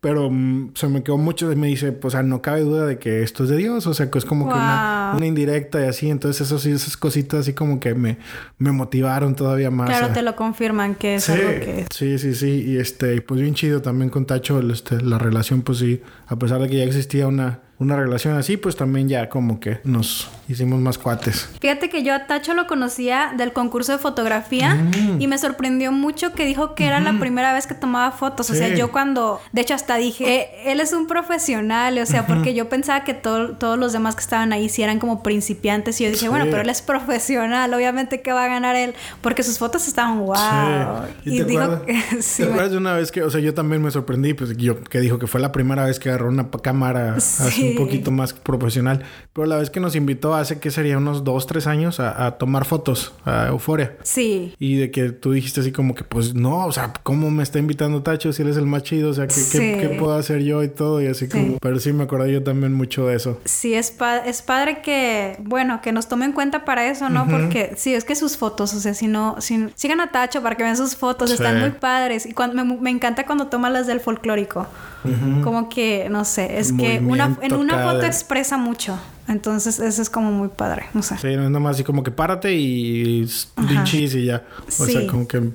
Pero mm, se me quedó mucho y me dice, pues, o sea, no cabe duda de que esto es de Dios. O sea, que es como que una, indirecta y así. Entonces, eso sí, esas cositas así como que me, me motivaron todavía más. Claro, te lo confirman que es algo que... Sí, sí, sí. Y este, pues bien chido también con Tacho, este, la relación, pues sí. A pesar de que ya existía una una relación así, pues también ya como que nos hicimos más cuates. Fíjate que yo a Tacho lo conocía del concurso de fotografía mm. y me sorprendió mucho que dijo que era la primera vez que tomaba fotos. O sea, yo cuando, de hecho hasta dije, eh, él es un profesional, o sea, porque yo pensaba que todos los demás que estaban ahí sí eran como principiantes y yo dije, bueno, pero él es profesional, obviamente que va a ganar él, porque sus fotos estaban wow. ¿Y, dijo que... <laughs> sí, ¿Te acuerdas de una vez que, o sea, yo también me sorprendí, pues yo que dijo que fue la primera vez que agarró una cámara así un poquito más profesional. Pero la vez que nos invitó hace que sería unos dos, tres años a, tomar fotos a Euforia. Sí. Y de que tú dijiste así como que, pues no, o sea, ¿cómo me está invitando Tacho si él es el más chido? O sea, ¿qué, ¿qué, puedo hacer yo y todo? Y así como, pero sí me acordé yo también mucho de eso. Sí, es, es padre que, bueno, que nos tome en cuenta para eso, ¿no? Porque sí, es que sus fotos, o sea, si no, si, sigan a Tacho para que vean sus fotos, están muy padres. Y cuando, me, me encanta cuando toma las del folclórico. Como que, no sé, es que una, en una foto expresa mucho. Entonces, eso es como muy padre, no sé. Sí, no es nomás así como que párate y dichis y ya. O sea, como que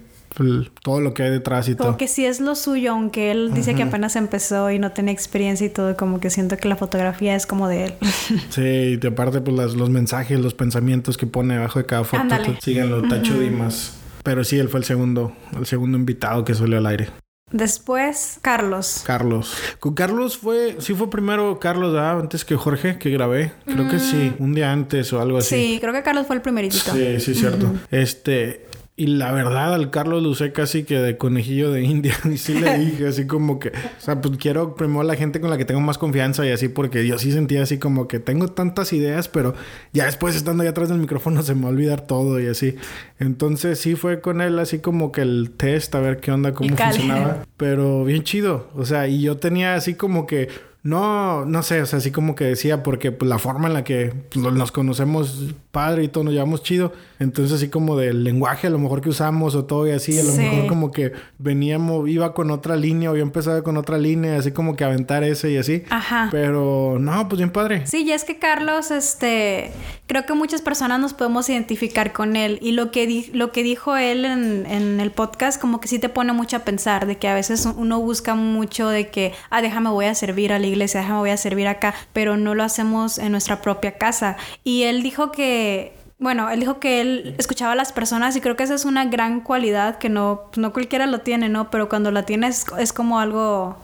todo lo que hay detrás y todo. Como que sí es lo suyo, aunque él dice que apenas empezó y no tiene experiencia y todo, como que siento que la fotografía es como de él. <laughs> sí, y aparte, pues los mensajes, los pensamientos que pone abajo de cada foto, síganlo, Tacho Dimas. Pero sí, él fue el segundo, el segundo invitado que salió al aire. Después, Carlos. Carlos. Con Carlos fue, sí fue primero Carlos, Antes que Jorge, que grabé. Creo que sí, mm. un día antes o algo así. Sí, creo que Carlos fue el primerito. Sí, sí, cierto. Este, y la verdad, al Carlos lo usé casi que de conejillo de India. <laughs> Y sí le dije así como que, o sea, pues quiero primero a la gente con la que tengo más confianza y así, porque yo sí sentía así como que tengo tantas ideas, pero ya después estando ahí atrás del micrófono se me va a olvidar todo y así. Entonces sí fue con él así como que el test, a ver qué onda, cómo funcionaba. <laughs> Pero bien chido. O sea, y yo tenía así como que no, no sé, o sea, así como que decía, porque pues, la forma en la que pues, nos conocemos padre y todo, nos llevamos chido. Entonces, así como del lenguaje a lo mejor que usamos o todo y así, a lo mejor como que veníamos, iba con otra línea o yo empezaba con otra línea, así como que aventar ese y así. Ajá. Pero no, pues bien padre. Sí, y es que Carlos, este, creo que muchas personas nos podemos identificar con él. Y lo que, lo que dijo él en, en el podcast, como que sí te pone mucho a pensar, de que a veces uno busca mucho de que, ah, déjame, voy a servir a la iglesia, déjame, voy a servir acá, pero no lo hacemos en nuestra propia casa. Y él dijo que bueno, él dijo que él escuchaba a las personas y creo que esa es una gran cualidad que no, no cualquiera lo tiene, ¿no? Pero cuando la tienes es como algo,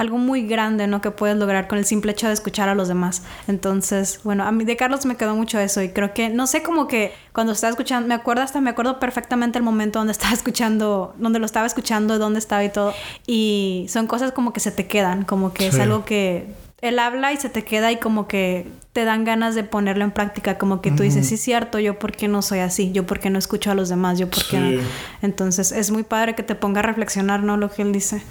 algo muy grande, ¿no? Que puedes lograr con el simple hecho de escuchar a los demás. Entonces, bueno, a mí de Carlos me quedó mucho eso y creo que, no sé, como que cuando estaba escuchando, me acuerdo hasta, me acuerdo perfectamente el momento donde <laughs> estaba escuchando, donde lo estaba escuchando, dónde estaba y todo. Y son cosas como que se te quedan, como que es algo que él habla y se te queda y como que te dan ganas de ponerlo en práctica, como que tú dices, sí es cierto, yo por qué no soy así, yo por qué no escucho a los demás, yo por qué no. Entonces es muy padre que te ponga a reflexionar, ¿no? Lo que él dice.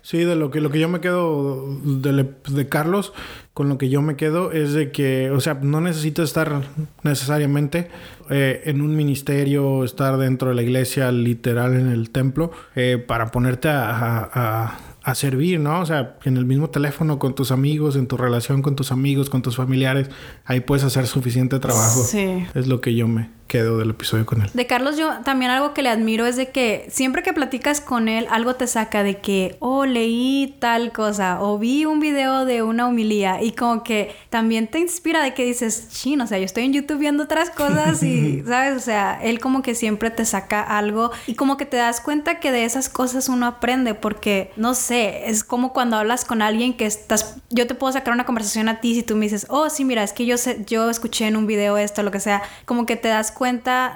Sí, de lo que, lo que yo me quedo de, de Carlos, con lo que yo me quedo es de que, o sea, no necesitas estar necesariamente eh, en un ministerio, estar dentro de la iglesia, literal en el templo, eh, para ponerte a a servir, ¿no? O sea, en el mismo teléfono con tus amigos, en tu relación con tus amigos, con tus familiares, ahí puedes hacer suficiente trabajo. Sí. Es lo que yo me, quedo del episodio con él. De Carlos, yo también algo que le admiro es de que siempre que platicas con él, algo te saca de que, oh, leí tal cosa, o vi un video de una humilía, y como que también te inspira de que dices, chino, o sea, yo estoy en YouTube viendo otras cosas y, <laughs> ¿sabes? O sea, él como que siempre te saca algo y como que te das cuenta que de esas cosas uno aprende, porque, no sé, es como cuando hablas con alguien que estás, yo te puedo sacar una conversación a ti si tú me dices, oh, sí, mira, es que yo, sé, yo escuché en un video esto, lo que sea, como que te das cuenta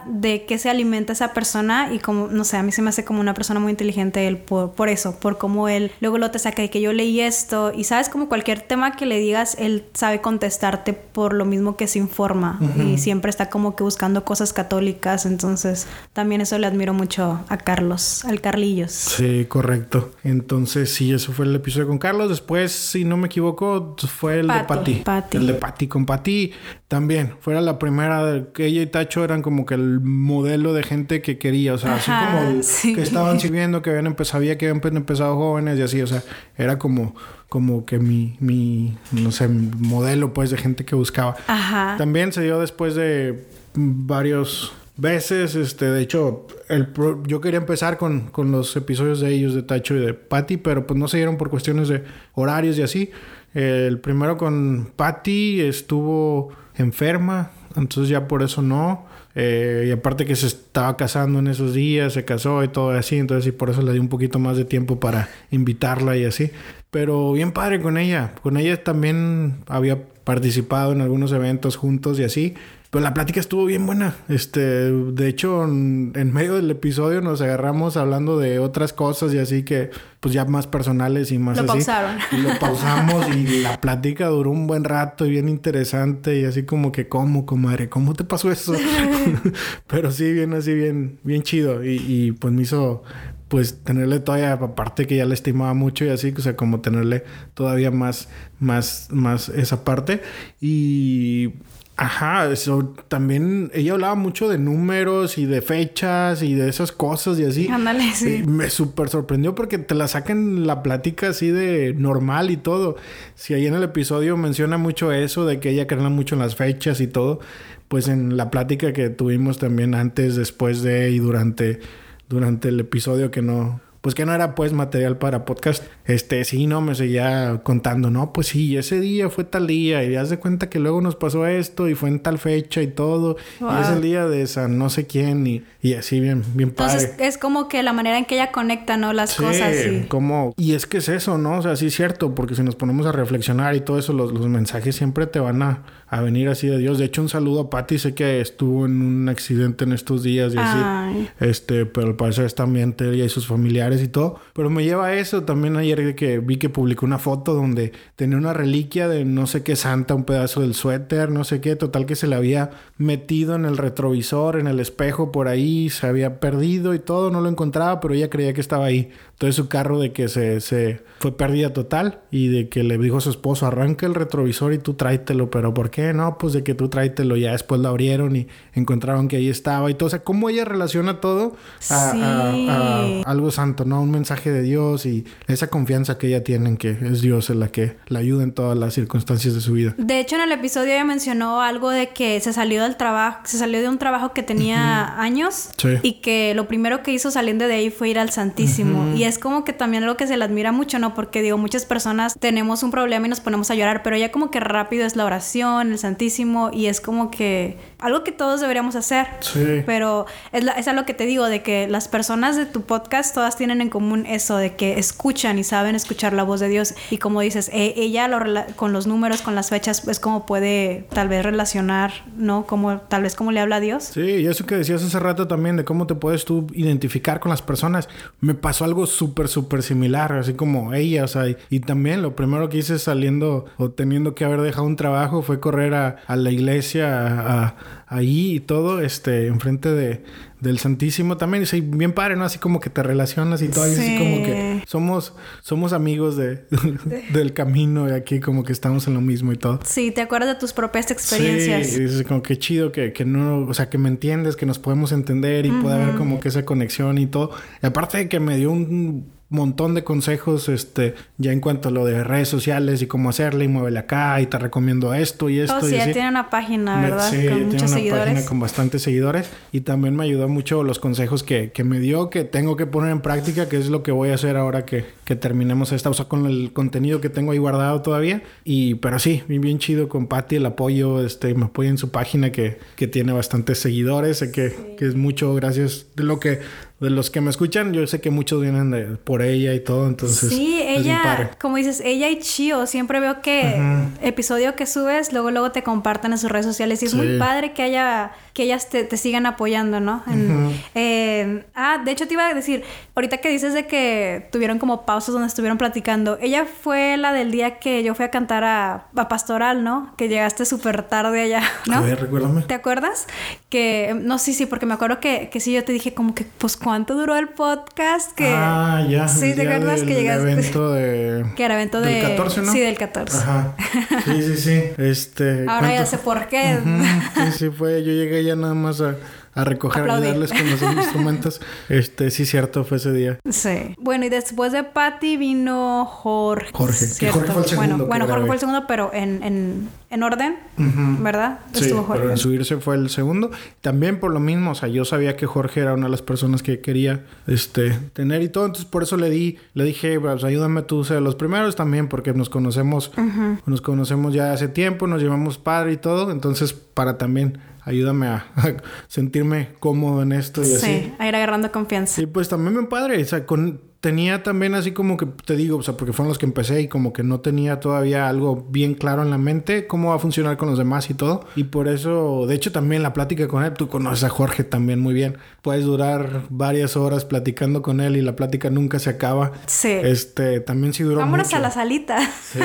de qué se alimenta esa persona y como, no sé, a mí se me hace como una persona muy inteligente él por, por eso, por cómo él luego lo te saca de que yo leí esto y sabes como cualquier tema que le digas, él sabe contestarte por lo mismo que se informa y siempre está como que buscando cosas católicas, entonces también eso le admiro mucho a Carlos, al Carlillos. Sí, correcto. Entonces sí, eso fue el episodio con Carlos, después si no me equivoco fue el de Pati. El de Pati con Pati también, fuera la primera que ella y Tacho eran como que el modelo de gente que quería, o sea, así como que estaban sirviendo, que habían empezado, sabía que habían empezado jóvenes y así, o sea, era como como que mi, mi, no sé, modelo pues de gente que buscaba. Ajá. También se dio después de varios veces, este, de hecho, el yo quería empezar con, con los episodios de ellos, de Tacho y de Patty, pero pues no se dieron por cuestiones de horarios y así. El primero con Patty estuvo enferma, entonces ya por eso no. Eh, y aparte que se estaba casando en esos días, se casó y todo así, entonces y por eso le di un poquito más de tiempo para invitarla y así. Pero bien padre con ella. Con ella también había participado en algunos eventos juntos y así. Pero la plática estuvo bien buena. Este, de hecho, en, medio del episodio nos agarramos hablando de otras cosas y así que, pues ya más personales y más lo así. Pausaron. Y lo <laughs> pausamos y la plática duró un buen rato y bien interesante y así como que, ¿cómo, comadre? ¿Cómo te pasó eso? <laughs> Pero sí, bien así, bien, bien chido. Y, y pues me hizo, pues tenerle todavía, aparte que ya le estimaba mucho y así, o sea, como tenerle todavía más, más, más esa parte. Y Ajá, eso también ella hablaba mucho de números y de fechas y de esas cosas y así. Ándale, sí. me súper sorprendió porque te la sacan la plática así de normal y todo. Si ahí en el episodio menciona mucho eso de que ella cree mucho en las fechas y todo, pues en la plática que tuvimos también antes, después de y durante durante el episodio que no pues que no era pues material para podcast, este, sí, no, me seguía contando, no, pues sí, ese día fue tal día y haz de cuenta que luego nos pasó esto y fue en tal fecha y todo, y es el día de San no sé quién y, y así bien, bien padre. Entonces es como que la manera en que ella conecta, ¿no? Las cosas. Y... como, y es que es eso, ¿no? O sea, sí es cierto, porque si nos ponemos a reflexionar y todo eso, los, los mensajes siempre te van a, a venir así de Dios. De hecho, un saludo a Patti, sé que estuvo en un accidente en estos días y así, este, pero al parecer está bien ella y sus familiares y todo. Pero me lleva a eso también ayer que vi que publicó una foto donde tenía una reliquia de no sé qué santa, un pedazo del suéter, no sé qué, total que se le había metido en el retrovisor, en el espejo por ahí, se había perdido y todo, no lo encontraba, pero ella creía que estaba ahí. Entonces su carro de que se, se fue pérdida total y de que le dijo a su esposo, arranca el retrovisor y tú tráetelo, pero ¿por qué? No, pues de que tú tráetelo, ya después lo abrieron y encontraron que ahí estaba y todo. O sea, cómo ella relaciona todo a, algo santo, ¿no? Un mensaje de Dios y esa confianza que ella tiene en que es Dios en la que la ayuda en todas las circunstancias de su vida. De hecho, en el episodio ella mencionó algo de que se salió del trabajo, se salió de un trabajo que tenía años y que lo primero que hizo saliendo de ahí fue ir al Santísimo es como que también algo que se le admira mucho, ¿no? Porque digo, muchas personas tenemos un problema y nos ponemos a llorar, pero ya como que rápido es la oración, el Santísimo, y es como que algo que todos deberíamos hacer. Sí. Pero es, es algo que te digo, de que las personas de tu podcast todas tienen en común eso de que escuchan y saben escuchar la voz de Dios. Y como dices, e, ella con los números, con las fechas, es como puede tal vez relacionar, ¿no? Como tal vez como le habla a Dios. Sí, y eso que decías hace rato también de cómo te puedes tú identificar con las personas. Me pasó algo súper, súper similar, así como ella, o sea, y, también lo primero que hice saliendo o teniendo que haber dejado un trabajo fue correr a, la iglesia, a, ahí y todo, este, enfrente de, del Santísimo también. Y soy bien padre, ¿no? Así como que te relacionas y todo. Y así como que somos, somos amigos de, <laughs> del camino y aquí como que estamos en lo mismo y todo. Sí, te acuerdas de tus propias experiencias. Sí, y dices como que chido que, que no, o sea, que me entiendes, que nos podemos entender y puede haber como que esa conexión y todo. Y aparte de que me dio un montón de consejos este ya en cuanto a lo de redes sociales y cómo hacerle y muévele acá y te recomiendo esto y esto. Oh, sí, ya tiene una página, ¿verdad? Sí, con muchos tiene una página con bastantes seguidores y también me ayudó mucho los consejos que, que, me dio que tengo que poner en práctica, que es lo que voy a hacer ahora que, que terminemos esta, o sea, con el contenido que tengo ahí guardado todavía. Y, pero sí, bien, bien chido con Patty, el apoyo, este, me apoya en su página que, que tiene bastantes seguidores, sé que, que es mucho gracias de lo que de los que me escuchan, yo sé que muchos vienen de, por ella y todo, entonces. Sí, ella, como dices, ella y Chio, siempre veo que episodio que subes, luego luego te comparten en sus redes sociales y es muy padre que haya que ellas te, sigan apoyando, ¿no? Eh, ah, de hecho te iba a decir, ahorita que dices de que tuvieron como pausas donde estuvieron platicando, ella fue la del día que yo fui a cantar a, Pastoral, ¿no? Que llegaste súper tarde allá, <laughs> ¿no? A ver, recuérdame. ¿Te acuerdas? Que, no, sí, sí, porque me acuerdo que, que sí, yo te dije como que, pues, ¿cuánto duró el podcast? Que, ah, ya. Sí, ¿te acuerdas que llegaste? evento de... <laughs> Que era evento del 14, ¿no? Sí, del 14. Ajá. Sí, sí, sí. <laughs> Este... Ahora ya sé por qué. Sí, sí, fue. Yo llegué ya nada más a, a recoger, y darles con los <laughs> instrumentos. Este, sí, cierto, fue ese día. Sí. Bueno, y después de Patty vino Jorge. Jorge. Jorge fue el segundo. Bueno, bueno Jorge fue el segundo, pero en, en, en orden, ¿verdad? Sí, Estuvo Jorge. pero en subirse fue el segundo. También por lo mismo, o sea, yo sabía que Jorge era una de las personas que quería este, tener y todo. Entonces, por eso le di, le dije, pues ayúdame tú ser los primeros también, porque nos conocemos, nos conocemos ya hace tiempo, nos llevamos padre y todo. Entonces, para también ayúdame a, <laughs> sentirme cómodo en esto y así. Sí, a ir agarrando confianza. Y pues también me padre, o sea, con, tenía también así como que, te digo, o sea, porque fueron los que empecé y como que no tenía todavía algo bien claro en la mente, cómo va a funcionar con los demás y todo. Y por eso, de hecho, también la plática con él, tú conoces a Jorge también muy bien. Puedes durar varias horas platicando con él y la plática nunca se acaba. Sí. Este, también sí duró Vámonos a la salita. Sí,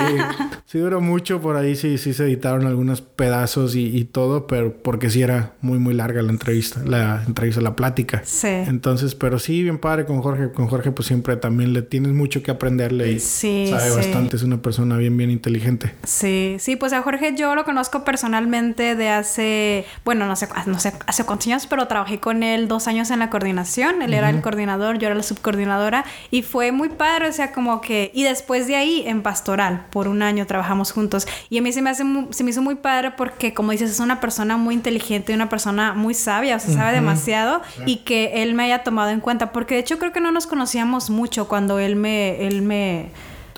sí duró mucho, por ahí sí, sí se editaron algunos pedazos y, y todo, pero porque sí era muy, muy larga la entrevista, la entrevista, la plática. Sí. Entonces, pero sí, bien padre con Jorge, con Jorge pues siempre también le tienes mucho que aprenderle y sabe bastante, es una persona bien, bien inteligente. Sí, sí, pues a Jorge yo lo conozco personalmente de hace, bueno, no sé, no sé, hace cuántos años, pero trabajé con él dos años en la coordinación, él era el coordinador, yo era la subcoordinadora y fue muy padre, o sea, como que, y después de ahí en pastoral, por un año trabajamos juntos. Y a mí se me, hace, se me hizo muy padre porque, como dices, es una persona muy inteligente y una persona muy sabia, o sea, sabe demasiado y que él me haya tomado en cuenta, porque de hecho creo que no nos conocíamos mucho cuando él me, él me,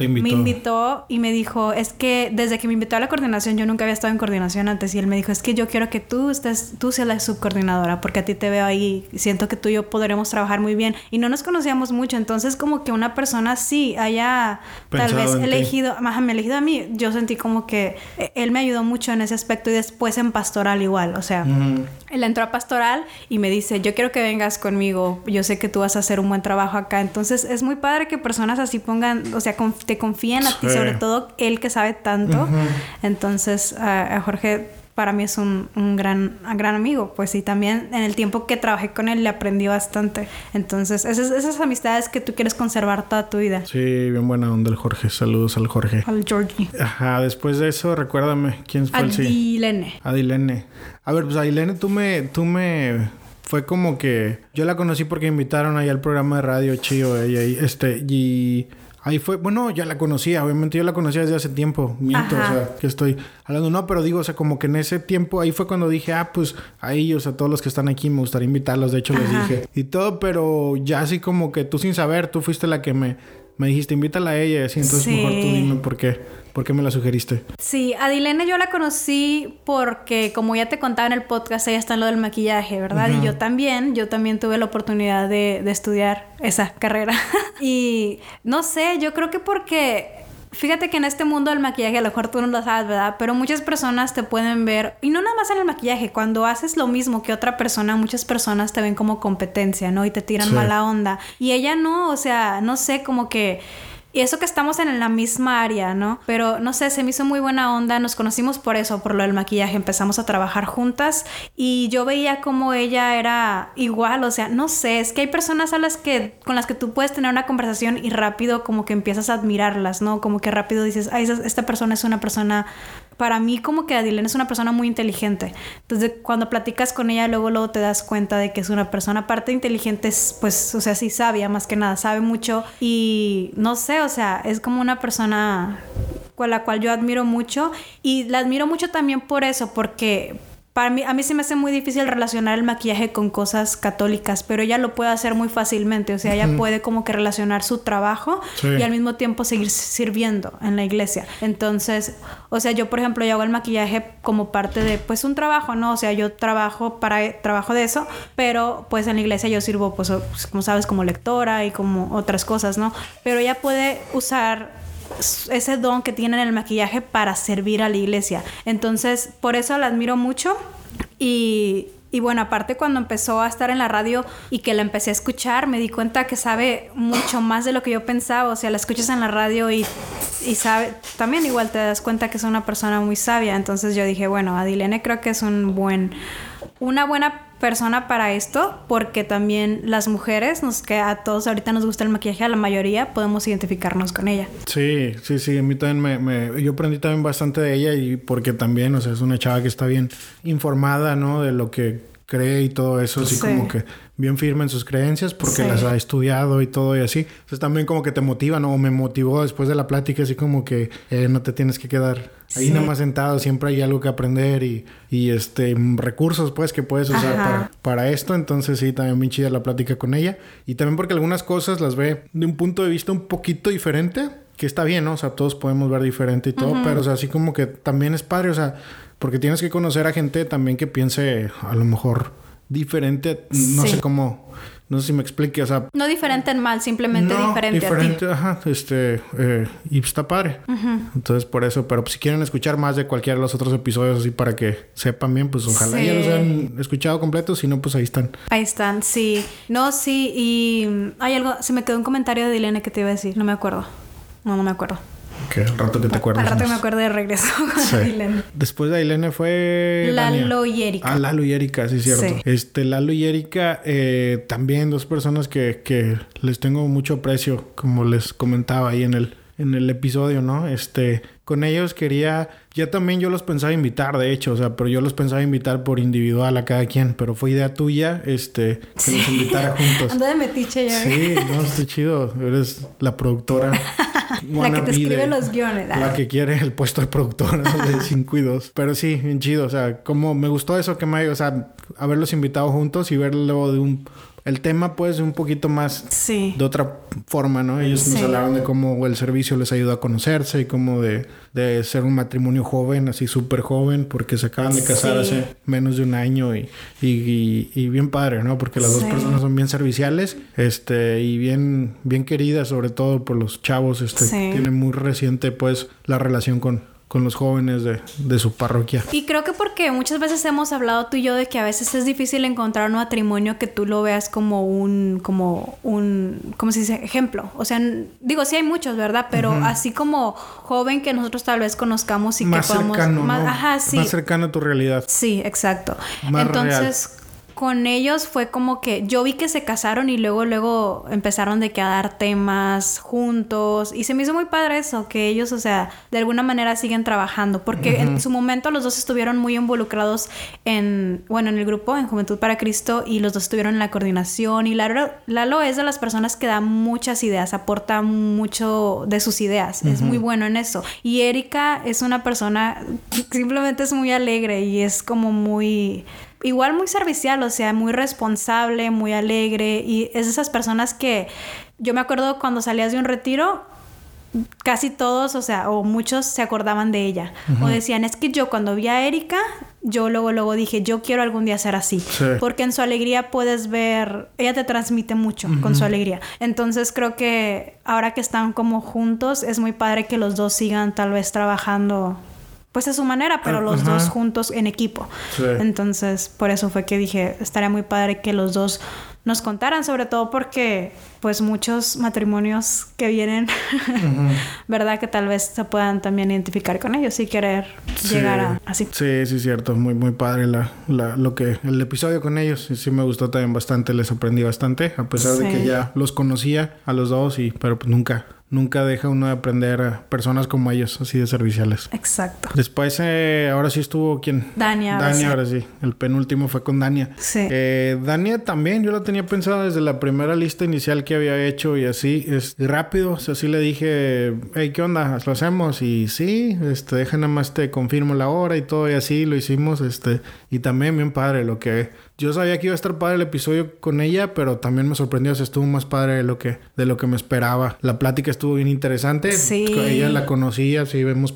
me invitó y me dijo, es que desde que me invitó a la coordinación, yo nunca había estado en coordinación antes y él me dijo, es que yo quiero que tú estés, tú seas la subcoordinadora porque a ti te veo ahí, siento que tú y yo podremos trabajar muy bien y no nos conocíamos mucho, entonces como que una persona sí haya tal vez elegido, más me elegido a mí, yo sentí como que eh, él me ayudó mucho en ese aspecto y después en pastoral igual, o sea, él entró a pastoral y me dice, yo quiero que vengas conmigo, yo sé que tú vas a hacer un buen trabajo acá, entonces es muy padre que personas así pongan, o sea, te confíen a ti, sobre todo él que sabe tanto. Entonces, a Jorge para mí es un, un, gran, gran amigo, pues y también en el tiempo que trabajé con él le aprendí bastante. Entonces, esas, esas amistades que tú quieres conservar toda tu vida. Sí, bien buena onda el Jorge. Saludos al Jorge. Al Georgie. Ajá, después de eso, recuérdame, ¿quién fue el sí? Adilene. Adilene. A ver, pues Adilene, tú me, tú me fue como que yo la conocí porque invitaron ahí al programa de radio Chío ella y este y Ahí fue, bueno, ya la conocía, obviamente yo la conocía desde hace tiempo, miento, o sea, que estoy hablando, no, pero digo, o sea, como que en ese tiempo, ahí fue cuando dije, ah, pues a ellos, a todos los que están aquí, me gustaría invitarlos, de hecho les dije, y todo, pero ya así como que tú sin saber, tú fuiste la que me, me dijiste, invítala a ella, así, entonces mejor tú dime por qué. ¿Por qué me la sugeriste? Sí, Adilene yo la conocí porque, como ya te contaba en el podcast, ella está en lo del maquillaje, ¿verdad? Y yo también, yo también tuve la oportunidad de, de estudiar esa carrera. <laughs> y no sé, yo creo que porque Fíjate que en este mundo del maquillaje, a lo mejor tú no lo sabes, ¿verdad? Pero muchas personas te pueden ver, y no nada más en el maquillaje, cuando haces lo mismo que otra persona, muchas personas te ven como competencia, ¿no? Y te tiran mala onda. Y ella no, o sea, no sé, como que y eso que estamos en la misma área, ¿no? Pero no sé, se me hizo muy buena onda. Nos conocimos por eso, por lo del maquillaje. Empezamos a trabajar juntas y yo veía como ella era igual. O sea, no sé, es que hay personas a las que, con las que tú puedes tener una conversación y rápido como que empiezas a admirarlas, ¿no? Como que rápido dices, ay, esta persona es una persona para mí como que Adilene es una persona muy inteligente. Entonces cuando platicas con ella luego luego te das cuenta de que es una persona aparte inteligente, pues o sea, sí sabia más que nada, sabe mucho y no sé, o sea, es como una persona con la cual yo admiro mucho y la admiro mucho también por eso, porque para mí, a mí se me hace muy difícil relacionar el maquillaje con cosas católicas, pero ella lo puede hacer muy fácilmente. O sea, ella puede como que relacionar su trabajo y al mismo tiempo seguir sirviendo en la iglesia. Entonces, o sea, yo, por ejemplo, yo hago el maquillaje como parte de, pues, un trabajo, ¿no? O sea, yo trabajo para, trabajo de eso, pero pues en la iglesia yo sirvo, pues, como sabes, como lectora y como otras cosas, ¿no? Pero ella puede usar ese don que tiene en el maquillaje para servir a la iglesia. Entonces, por eso la admiro mucho y, y bueno, aparte cuando empezó a estar en la radio y que la empecé a escuchar, me di cuenta que sabe mucho más de lo que yo pensaba. O sea, la escuchas en la radio y, y sabe, también igual te das cuenta que es una persona muy sabia. Entonces yo dije, bueno, Adilene creo que es un buen, una buena persona para esto porque también las mujeres, nos, que a todos ahorita nos gusta el maquillaje, a la mayoría podemos identificarnos con ella. Sí, sí, sí, a mí también me, me, yo aprendí también bastante de ella y porque también, o sea, es una chava que está bien informada, ¿no? De lo que cree y todo eso, así como que bien firme en sus creencias porque las ha estudiado y todo y así. Entonces también como que te motiva, ¿no? Me motivó después de la plática, así como que eh, no te tienes que quedar ahí nada más sentado, siempre hay algo que aprender y, y este recursos pues que puedes usar para, para, esto. Entonces sí, también bien chida la plática con ella. Y también porque algunas cosas las ve de un punto de vista un poquito diferente, que está bien, ¿no? O sea, todos podemos ver diferente y todo, pero o sea, así como que también es padre, o sea, porque tienes que conocer a gente también que piense a lo mejor diferente, no sé cómo, no sé si me explique, o sea... No diferente en mal, simplemente diferente, diferente a ti. Ajá, este, eh, y está padre. Entonces, por eso, pero si quieren escuchar más de cualquiera de los otros episodios así para que sepan bien, pues ojalá ya los hayan escuchado completos, si no, pues ahí están. Ahí están, sí. No, sí, y hay algo, se me quedó un comentario de Dilene que te iba a decir, no me acuerdo. No, no me acuerdo. Que al rato que te acuerdas. Al rato que me acuerdo de regreso con Después de Ailene fue. Lalo y Erika. Ah, Lalo y Erika, sí, cierto. Este, Lalo y Erika, eh, también dos personas que, que les tengo mucho aprecio, como les comentaba ahí en el, en el episodio, ¿no? Este, con ellos quería, ya también yo los pensaba invitar, de hecho, o sea, pero yo los pensaba invitar por individual a cada quien, pero fue idea tuya, este, que los invitara juntos. Anda de metiche ya. Sí, no, está chido, eres la productora. la que te escribe los guiones. La que quiere el puesto de productora de 5 y 2. Pero sí, bien chido, o sea, como me gustó eso que me, o sea, haberlos invitado juntos y verlo de un el tema pues un poquito más sí. de otra forma, ¿no? Ellos nos hablaron de cómo el servicio les ayudó a conocerse y cómo de, de ser un matrimonio joven, así súper joven, porque se acaban de casar hace menos de un año y, y, y, bien padre, ¿no? Porque las dos personas son bien serviciales este, y bien, bien queridas, sobre todo por los chavos, este, tienen muy reciente pues la relación con, con los jóvenes de, de, su parroquia. Y creo que porque muchas veces hemos hablado tú y yo de que a veces es difícil encontrar un matrimonio que tú lo veas como un, como un, ¿cómo se dice? Ejemplo. O sea, digo, sí hay muchos, ¿verdad? Pero así como joven que nosotros tal vez conozcamos y más que podamos... Cercano, más, ajá, sí. Más cercano a tu realidad. Sí, exacto. Entonces con ellos fue como que yo vi que se casaron y luego, luego empezaron de que a dar temas juntos. Y se me hizo muy padre eso, que ellos, o sea, de alguna manera siguen trabajando, porque en su momento los dos estuvieron muy involucrados en, bueno, en el grupo, en Juventud para Cristo y los dos estuvieron en la coordinación. Y Lalo, Lalo es de las personas que da muchas ideas, aporta mucho de sus ideas, es muy bueno en eso. Y Erika es una persona que simplemente es muy alegre y es como muy igual muy servicial, o sea, muy responsable, muy alegre y es de esas personas que yo me acuerdo cuando salías de un retiro casi todos, o sea, o muchos se acordaban de ella. O decían, es que yo cuando vi a Erika, yo luego, luego dije, yo quiero algún día ser así. Porque en su alegría puedes ver, ella te transmite mucho con su alegría. Entonces creo que ahora que están como juntos, es muy padre que los dos sigan tal vez trabajando pues a su manera, pero ah, los dos juntos en equipo. Entonces, por eso fue que dije, estaría muy padre que los dos nos contaran, sobre todo porque pues muchos matrimonios que vienen, <laughs> ¿verdad? Que tal vez se puedan también identificar con ellos y querer llegar a así. Sí, sí, cierto. Muy, muy padre la, la, lo que, el episodio con ellos. Sí, me gustó también bastante, les sorprendí bastante, a pesar de que ya los conocía a los dos y, pero pues nunca, nunca deja uno de aprender a personas como ellos, así de serviciales. Exacto. Después, eh, ahora sí estuvo quién? Dania. Dania, ahora sí. El penúltimo fue con Dania. Sí. Eh, Dania también, yo la tenía pensada desde la primera lista inicial que había hecho y así, es rápido. O sea, así le dije, hey, ¿qué onda? ¿Lo hacemos? Y sí, este, deja nada más te confirmo la hora y todo y así lo hicimos, este, y también bien padre lo que yo sabía que iba a estar padre el episodio con ella, pero también me sorprendió. O sea, estuvo más padre de lo que, de lo que me esperaba. La plática estuvo bien interesante. Sí. Ella la conocía, sí, hemos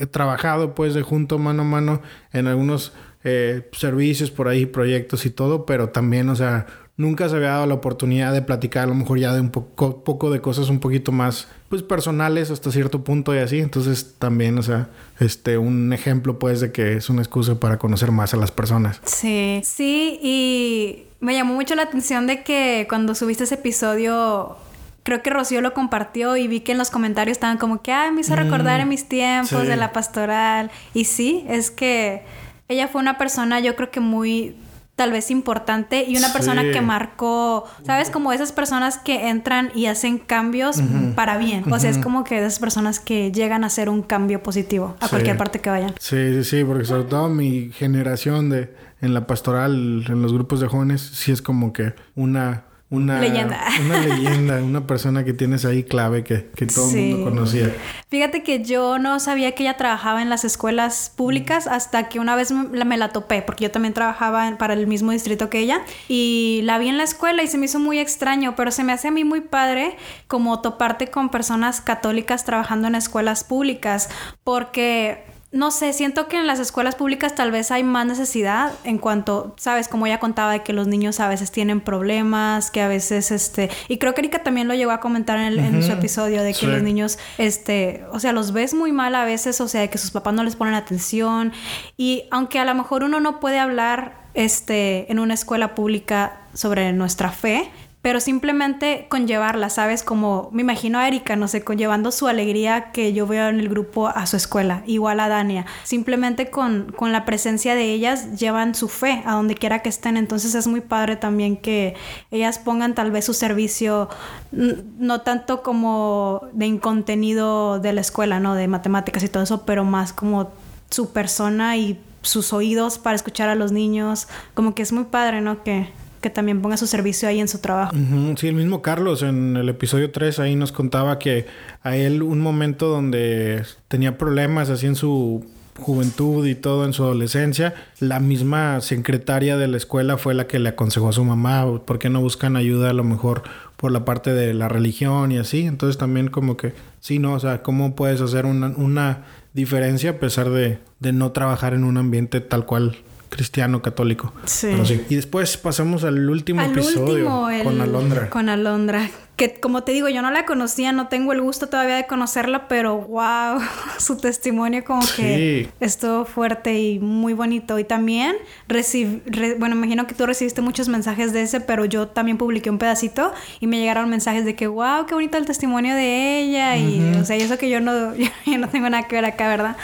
he trabajado pues de junto, mano a mano, en algunos eh, servicios por ahí, proyectos y todo, pero también, o sea, nunca se había dado la oportunidad de platicar a lo mejor ya de un poco, poco de cosas un poquito más pues personales hasta cierto punto y así. Entonces también, o sea, este un ejemplo pues de que es una excusa para conocer más a las personas. Sí, sí, y me llamó mucho la atención de que cuando subiste ese episodio creo que Rocío lo compartió y vi que en los comentarios estaban como que, ay, me hizo recordar en mm, mis tiempos de la pastoral. Y sí, es que ella fue una persona, yo creo que muy tal vez importante y una persona que marcó, ¿sabes? Como esas personas que entran y hacen cambios para bien. O sea, es como que esas personas que llegan a hacer un cambio positivo a cualquier parte que vayan. Sí, sí, sí, porque sobre todo mi generación de en la pastoral, en los grupos de jóvenes, sí es como que una una leyenda. <laughs> Una leyenda, una persona que tienes ahí clave que, todo el mundo conocía. Fíjate que yo no sabía que ella trabajaba en las escuelas públicas hasta que una vez me la, topé, porque yo también trabajaba para el mismo distrito que ella y la vi en la escuela y se me hizo muy extraño, pero se me hace a mí muy padre como toparte con personas católicas trabajando en escuelas públicas, porque no sé, siento que en las escuelas públicas tal vez hay más necesidad en cuanto, sabes, como ella contaba de que los niños a veces tienen problemas, que a veces, este, y creo que Erika también lo llegó a comentar en, su episodio de que los niños, este, o sea, los ves muy mal a veces, o sea, de que sus papás no les ponen atención, y aunque a lo mejor uno no puede hablar, este, en una escuela pública sobre nuestra fe, pero simplemente conllevarla, ¿sabes? Como me imagino a Erika, no sé, conllevando su alegría que yo veo en el grupo a su escuela, igual a Dania. Simplemente con, con la presencia de ellas llevan su fe a donde quiera que estén. Entonces es muy padre también que ellas pongan tal vez su servicio, no tanto como de contenido de la escuela, ¿no? De matemáticas y todo eso, pero más como su persona y sus oídos para escuchar a los niños. Como que es muy padre, ¿no? Que que también ponga su servicio ahí en su trabajo. Sí, el mismo Carlos en el episodio 3 ahí nos contaba que a él un momento donde tenía problemas así en su juventud y todo en su adolescencia, la misma secretaria de la escuela fue la que le aconsejó a su mamá, ¿por qué no buscan ayuda a lo mejor por la parte de la religión y así? Entonces también como que, sí, ¿no? O sea, ¿cómo puedes hacer una, una diferencia a pesar de, de no trabajar en un ambiente tal cual cristiano católico. Sí. Y después pasamos al último episodio con Alondra. Con Alondra que como te digo, yo no la conocía, no tengo el gusto todavía de conocerla, pero wow, <laughs> su testimonio como que estuvo fuerte y muy bonito. Y también recibí, bueno, imagino que tú recibiste muchos mensajes de ese, pero yo también publiqué un pedacito y me llegaron mensajes de que wow, qué bonito el testimonio de ella. Y, o sea, y eso que yo no, <laughs> yo, no tengo nada que ver acá, ¿verdad?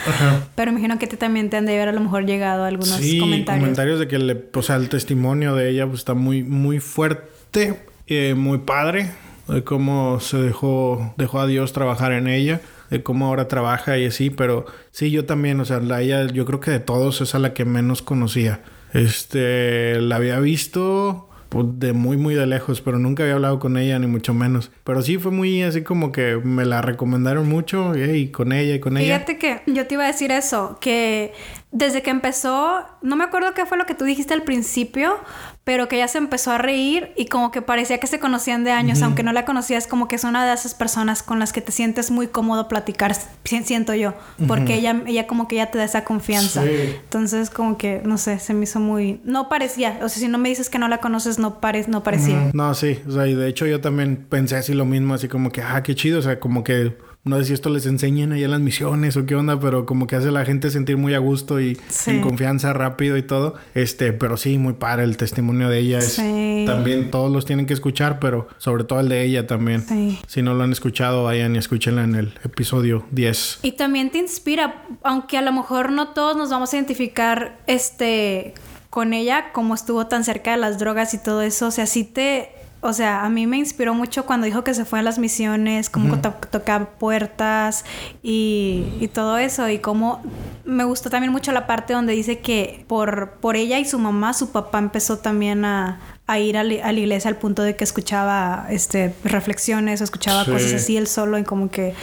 Pero imagino que a ti también te han de haber a lo mejor llegado algunos sí, comentarios. comentarios de que le, o sea, el testimonio de ella pues, está muy, muy fuerte, eh, muy padre de cómo se dejó, dejó a Dios trabajar en ella, de cómo ahora trabaja y así, pero sí, yo también, o sea, la ella, yo creo que de todos es a la que menos conocía. Este, la había visto pues, de muy, muy de lejos, pero nunca había hablado con ella, ni mucho menos. Pero sí fue muy así como que me la recomendaron mucho, y con ella y con ella. Fíjate que yo te iba a decir eso, que desde que empezó, no me acuerdo qué fue lo que tú dijiste al principio, pero que ella se empezó a reír y como que parecía que se conocían de años, aunque no la conocías, como que es una de esas personas con las que te sientes muy cómodo platicar, siento yo, porque ella, ella como que ya te da esa confianza. Entonces como que, no sé, se me hizo muy... No parecía, o sea, si no me dices que no la conoces, no, pare... no parecía. No, sí, o sea, y de hecho yo también pensé así lo mismo, así como que, ah, qué chido, o sea, como que no sé si esto les enseñan allá en las misiones o qué onda, pero como que hace a la gente sentir muy a gusto y en confianza rápido y todo. Este, pero sí, muy padre el testimonio de ella. Es, También todos los tienen que escuchar, pero sobre todo el de ella también. Si no lo han escuchado, vayan y escúchenla en el episodio 10. Y también te inspira, aunque a lo mejor no todos nos vamos a identificar este con ella como estuvo tan cerca de las drogas y todo eso, o sea, sí te o sea, a mí me inspiró mucho cuando dijo que se fue a las misiones, cómo tocaba puertas y, todo eso. Y cómo me gustó también mucho la parte donde dice que por, por ella y su mamá, su papá empezó también a, ir a, la iglesia al punto de que escuchaba este, reflexiones o escuchaba cosas así él solo y como que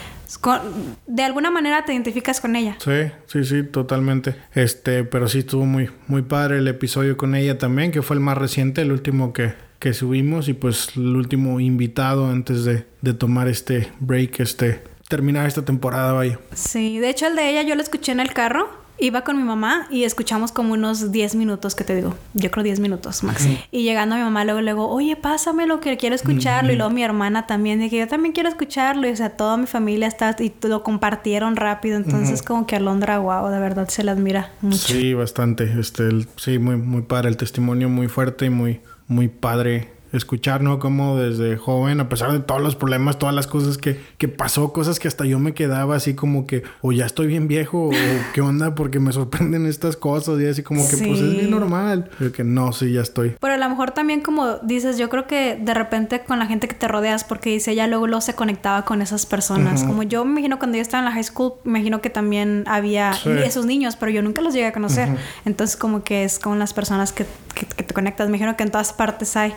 de alguna manera te identificas con ella. Sí, sí, sí, totalmente. Este, pero sí estuvo muy, muy padre el episodio con ella también, que fue el más reciente, el último que, que subimos y pues el último invitado antes de, de tomar este break, este terminar esta temporada, vaya. Sí, de hecho el de ella yo lo escuché en el carro. Iba con mi mamá y escuchamos como unos 10 minutos, que te digo, yo creo 10 minutos más. Y llegando a mi mamá luego le digo, oye, pásame lo que quiero escucharlo. Y luego mi hermana también, de que yo también quiero escucharlo. Y o sea, toda mi familia está y lo compartieron rápido. Entonces, como que Alondra, wow, de verdad se la admira mucho. Sí, bastante. Este, sí, muy, muy padre. El testimonio muy fuerte y muy, muy padre escuchar, ¿no? Como desde joven, a pesar de todos los problemas, todas las cosas que, que pasó, cosas que hasta yo me quedaba así como que, o ya estoy bien viejo, o qué onda, porque me sorprenden estas cosas, y así como que, pues es bien normal. Yo que no, sí, ya estoy. Pero a lo mejor también, como dices, yo creo que de repente con la gente que te rodeas, porque dice, ella luego, luego se conectaba con esas personas. Como yo me imagino cuando yo estaba en la high school, me imagino que también había esos niños, pero yo nunca los llegué a conocer. Entonces, como que es con las personas que, que, te conectas. Me imagino que en todas partes hay.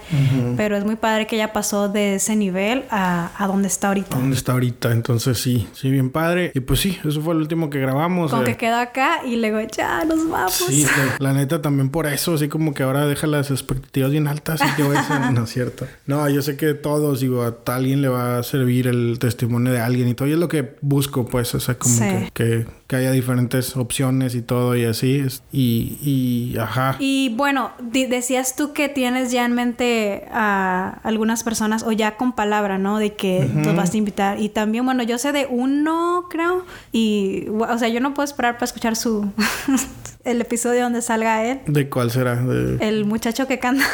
Pero es muy padre que ella pasó de ese nivel a, a donde está ahorita. A donde está ahorita. Entonces sí, sí, bien padre. Y pues sí, eso fue el último que grabamos. Como que quedó acá y luego ya nos vamos. Sí, <laughs> la neta también por eso, así como que ahora deja las expectativas bien altas y que voy a <laughs> no es cierto. No, yo sé que todos, digo, a alguien le va a servir el testimonio de alguien y todo. Y es lo que busco, pues, o sea, como que que haya diferentes opciones y todo y así. Y, y ajá. Y bueno, decías tú que tienes ya en mente a algunas personas o ya con palabra, ¿no? De que tú vas a invitar. Y también, bueno, yo sé de uno, creo. Y, o sea, yo no puedo esperar para escuchar su... <laughs> el episodio donde salga él. ¿De cuál será? El muchacho que canta.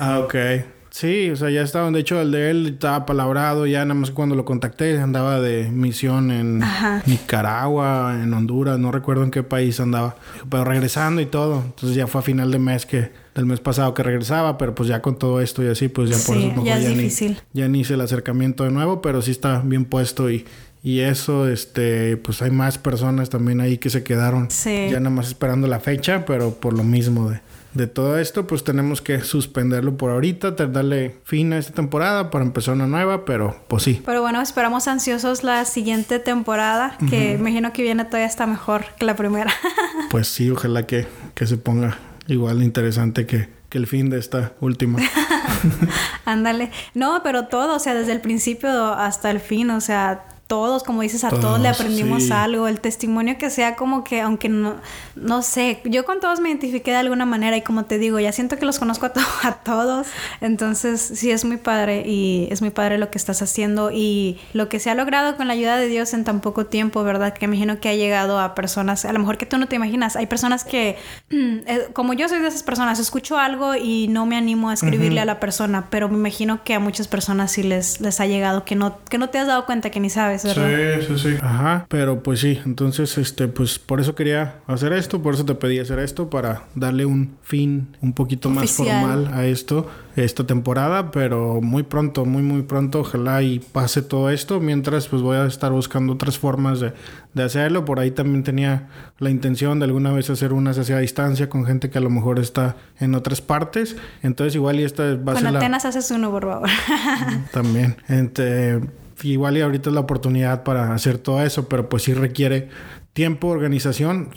ah, ok. Sí, o sea, ya estaban. De hecho, el de él estaba palabrado. Ya nada más cuando lo contacté, andaba de misión en Nicaragua, en Honduras, no recuerdo en qué país andaba. Pero regresando y todo. Entonces ya fue a final de mes que, del mes pasado que regresaba, pero pues ya con todo esto y así, pues ya por eso ya, ya, Ni, ya ni hice el acercamiento de nuevo, pero sí está bien puesto y. Y eso, este, pues hay más personas también ahí que se quedaron ya nada más esperando la fecha, pero por lo mismo de, de todo esto, pues tenemos que suspenderlo por ahorita, darle fin a esta temporada para empezar una nueva, pero pues sí. Pero bueno, esperamos ansiosos la siguiente temporada, que imagino que viene todavía está mejor que la primera. <laughs> pues sí, ojalá que, que se ponga igual interesante que, que el fin de esta última. <laughs> Ándale. No, pero todo, o sea, desde el principio hasta el fin, o sea, todos, como dices, a todos, le aprendimos algo. El testimonio que sea como que, aunque no, no sé, yo con todos me identifiqué de alguna manera y como te digo, ya siento que los conozco a, <laughs> a todos. Entonces, sí, es muy padre y es muy padre lo que estás haciendo y lo que se ha logrado con la ayuda de Dios en tan poco tiempo, ¿verdad? Que me imagino que ha llegado a personas, a lo mejor que tú no te imaginas. Hay personas que, <clears throat> eh, como yo soy de esas personas, escucho algo y no me animo a escribirle a la persona, pero me imagino que a muchas personas sí les, les ha llegado que no, que no te has dado cuenta que ni sabes. Sí, sí, sí. Ajá. Pero pues sí, entonces, este, pues por eso quería hacer esto, por eso te pedí hacer esto, para darle un fin un poquito más formal a esto, esta temporada, pero muy pronto, muy, muy pronto, ojalá y pase todo esto. Mientras, pues voy a estar buscando otras formas de, de hacerlo. Por ahí también tenía la intención de alguna vez hacer unas hacia distancia con gente que a lo mejor está en otras partes. Entonces, igual y esta va a ser. Con Atenas haces uno, por favor. <laughs> también. Este igual y ahorita es la oportunidad para hacer todo eso, pero pues sí requiere tiempo, organización,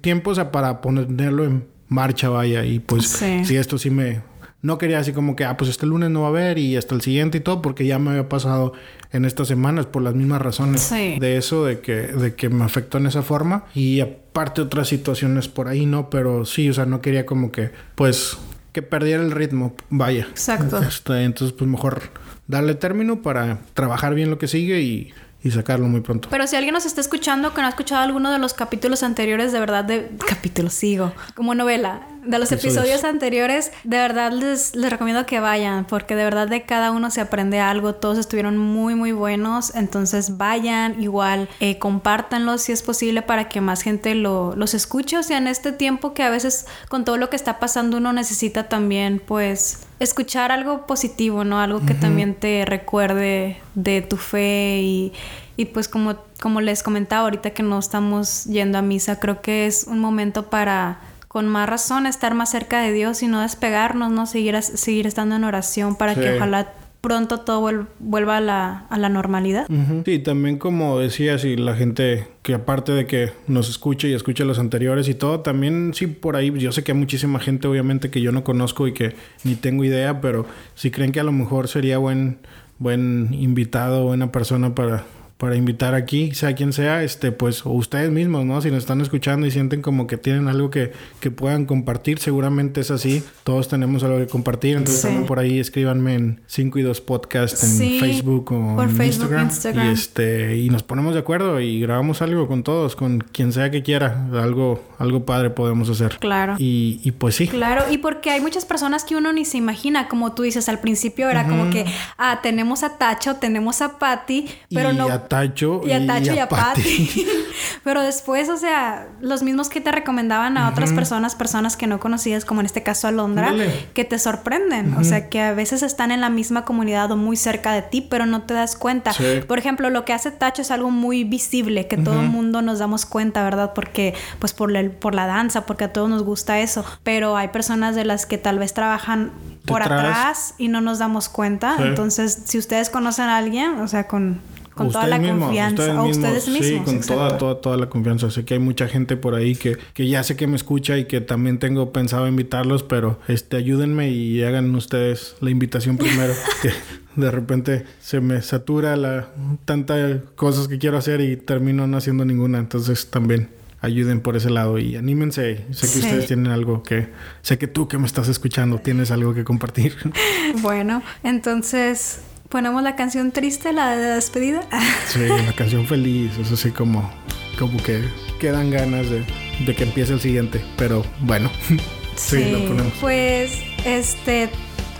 tiempo o sea, para ponerlo en marcha, vaya. Y pues sí. esto sí me... No quería así como que, ah, pues este lunes no va a haber y hasta el siguiente y todo, porque ya me había pasado en estas semanas por las mismas razones de eso, de que, de que me afectó en esa forma. Y aparte otras situaciones por ahí, ¿no? Pero sí, o sea, no quería como que, pues, que perdiera el ritmo, vaya. Exacto. Este, entonces, pues mejor darle término para trabajar bien lo que sigue y sacarlo muy pronto. Pero si alguien nos está escuchando que no ha escuchado alguno de los capítulos anteriores, de verdad, de capítulos sigo, como novela, de los episodios, anteriores, de verdad les, les recomiendo que vayan, porque de verdad de cada uno se aprende algo, todos estuvieron muy, muy buenos, entonces vayan, igual, eh, compártanlos si es posible para que más gente lo, los escuche, o sea, en este tiempo que a veces con todo lo que está pasando uno necesita también, pues, escuchar algo positivo, ¿no? Algo que también te recuerde de tu fe y, y pues como, como les comentaba ahorita que no estamos yendo a misa, creo que es un momento para con más razón estar más cerca de Dios y no despegarnos, ¿no? Seguir, seguir estando en oración para que ojalá pronto todo vuelva a la, a la normalidad. Sí, también como decías, y la gente que aparte de que nos escuche y escuche los anteriores y todo, también sí por ahí, yo sé que hay muchísima gente obviamente que yo no conozco y que ni tengo idea, pero si creen que a lo mejor sería buen, buen invitado, buena persona para para invitar aquí, sea quien sea, este, pues, ustedes mismos, ¿no? Si nos están escuchando y sienten como que tienen algo que, que puedan compartir, seguramente es así. Todos tenemos algo que compartir. Entonces también por ahí escríbanme en 5 y 2 podcast en Facebook o en Instagram, Y este, y nos ponemos de acuerdo y grabamos algo con todos, con quien sea que quiera. Algo, algo padre podemos hacer. Claro. Y, y pues sí. Claro, y porque hay muchas personas que uno ni se imagina, como tú dices al principio, era como que, ah, tenemos a Tacho, tenemos a Patty, pero no Tacho y a Tacho y, a, Patty. <laughs> Pero después, o sea, los mismos que te recomendaban a otras personas, personas que no conocías, como en este caso Alondra, que te sorprenden. O sea, que a veces están en la misma comunidad o muy cerca de ti, pero no te das cuenta. Por ejemplo, lo que hace Tacho es algo muy visible, que todo el mundo nos damos cuenta, ¿verdad? Porque, pues por la, por la danza, porque a todos nos gusta eso. Pero hay personas de las que tal vez trabajan por atrás y no nos damos cuenta. Entonces, si ustedes conocen a alguien, o sea, con con toda la confianza. o ustedes mismos. Sí, con toda, toda, toda la confianza. Sé que hay mucha gente por ahí que, que ya sé que me escucha y que también tengo pensado invitarlos, pero este ayúdenme y hagan ustedes la invitación primero. <laughs> que de repente se me satura la tantas cosas que quiero hacer y termino no haciendo ninguna. Entonces también ayuden por ese lado y anímense. Sé que ustedes tienen algo que... Sé que tú que me estás escuchando tienes algo que compartir. <laughs> Bueno, entonces ponemos la canción triste, la de despedida. <laughs> Sí, la canción feliz, eso sí como, como que quedan ganas de, de que empiece el siguiente, pero bueno, sí, <laughs> sí, lo ponemos. Pues, este,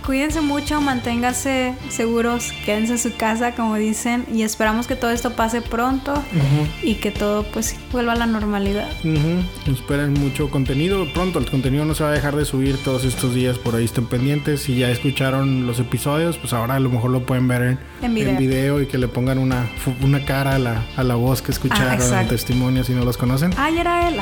cuídense mucho, manténganse seguros, quédense en su casa, como dicen, y esperamos que todo esto pase pronto y que todo pues vuelva a la normalidad. Esperen mucho contenido pronto, el contenido no se va a dejar de subir todos estos días, por ahí estén pendientes. Si ya escucharon los episodios, pues ahora a lo mejor lo pueden ver en, video. y que le pongan una, una cara a la, a la voz que escucharon, ah, el testimonio si no los conocen. Ay, era él.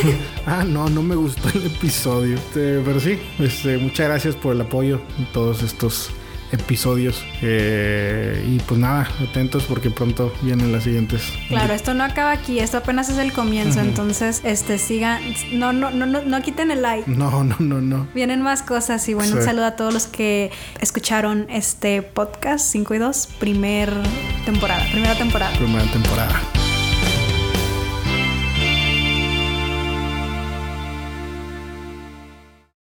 <laughs> ah, no, no me gustó el episodio. Este, pero sí, este, muchas gracias por el apoyo todos estos episodios. Eh, y pues nada, atentos porque pronto vienen las siguientes. Claro, esto no acaba aquí, esto apenas es el comienzo, entonces este sigan, no, no, no, no, no quiten el like. No, no, no, no. Vienen más cosas y bueno, un saludo a todos los que escucharon este podcast 5 y 2, primer temporada, primera temporada. Primera temporada.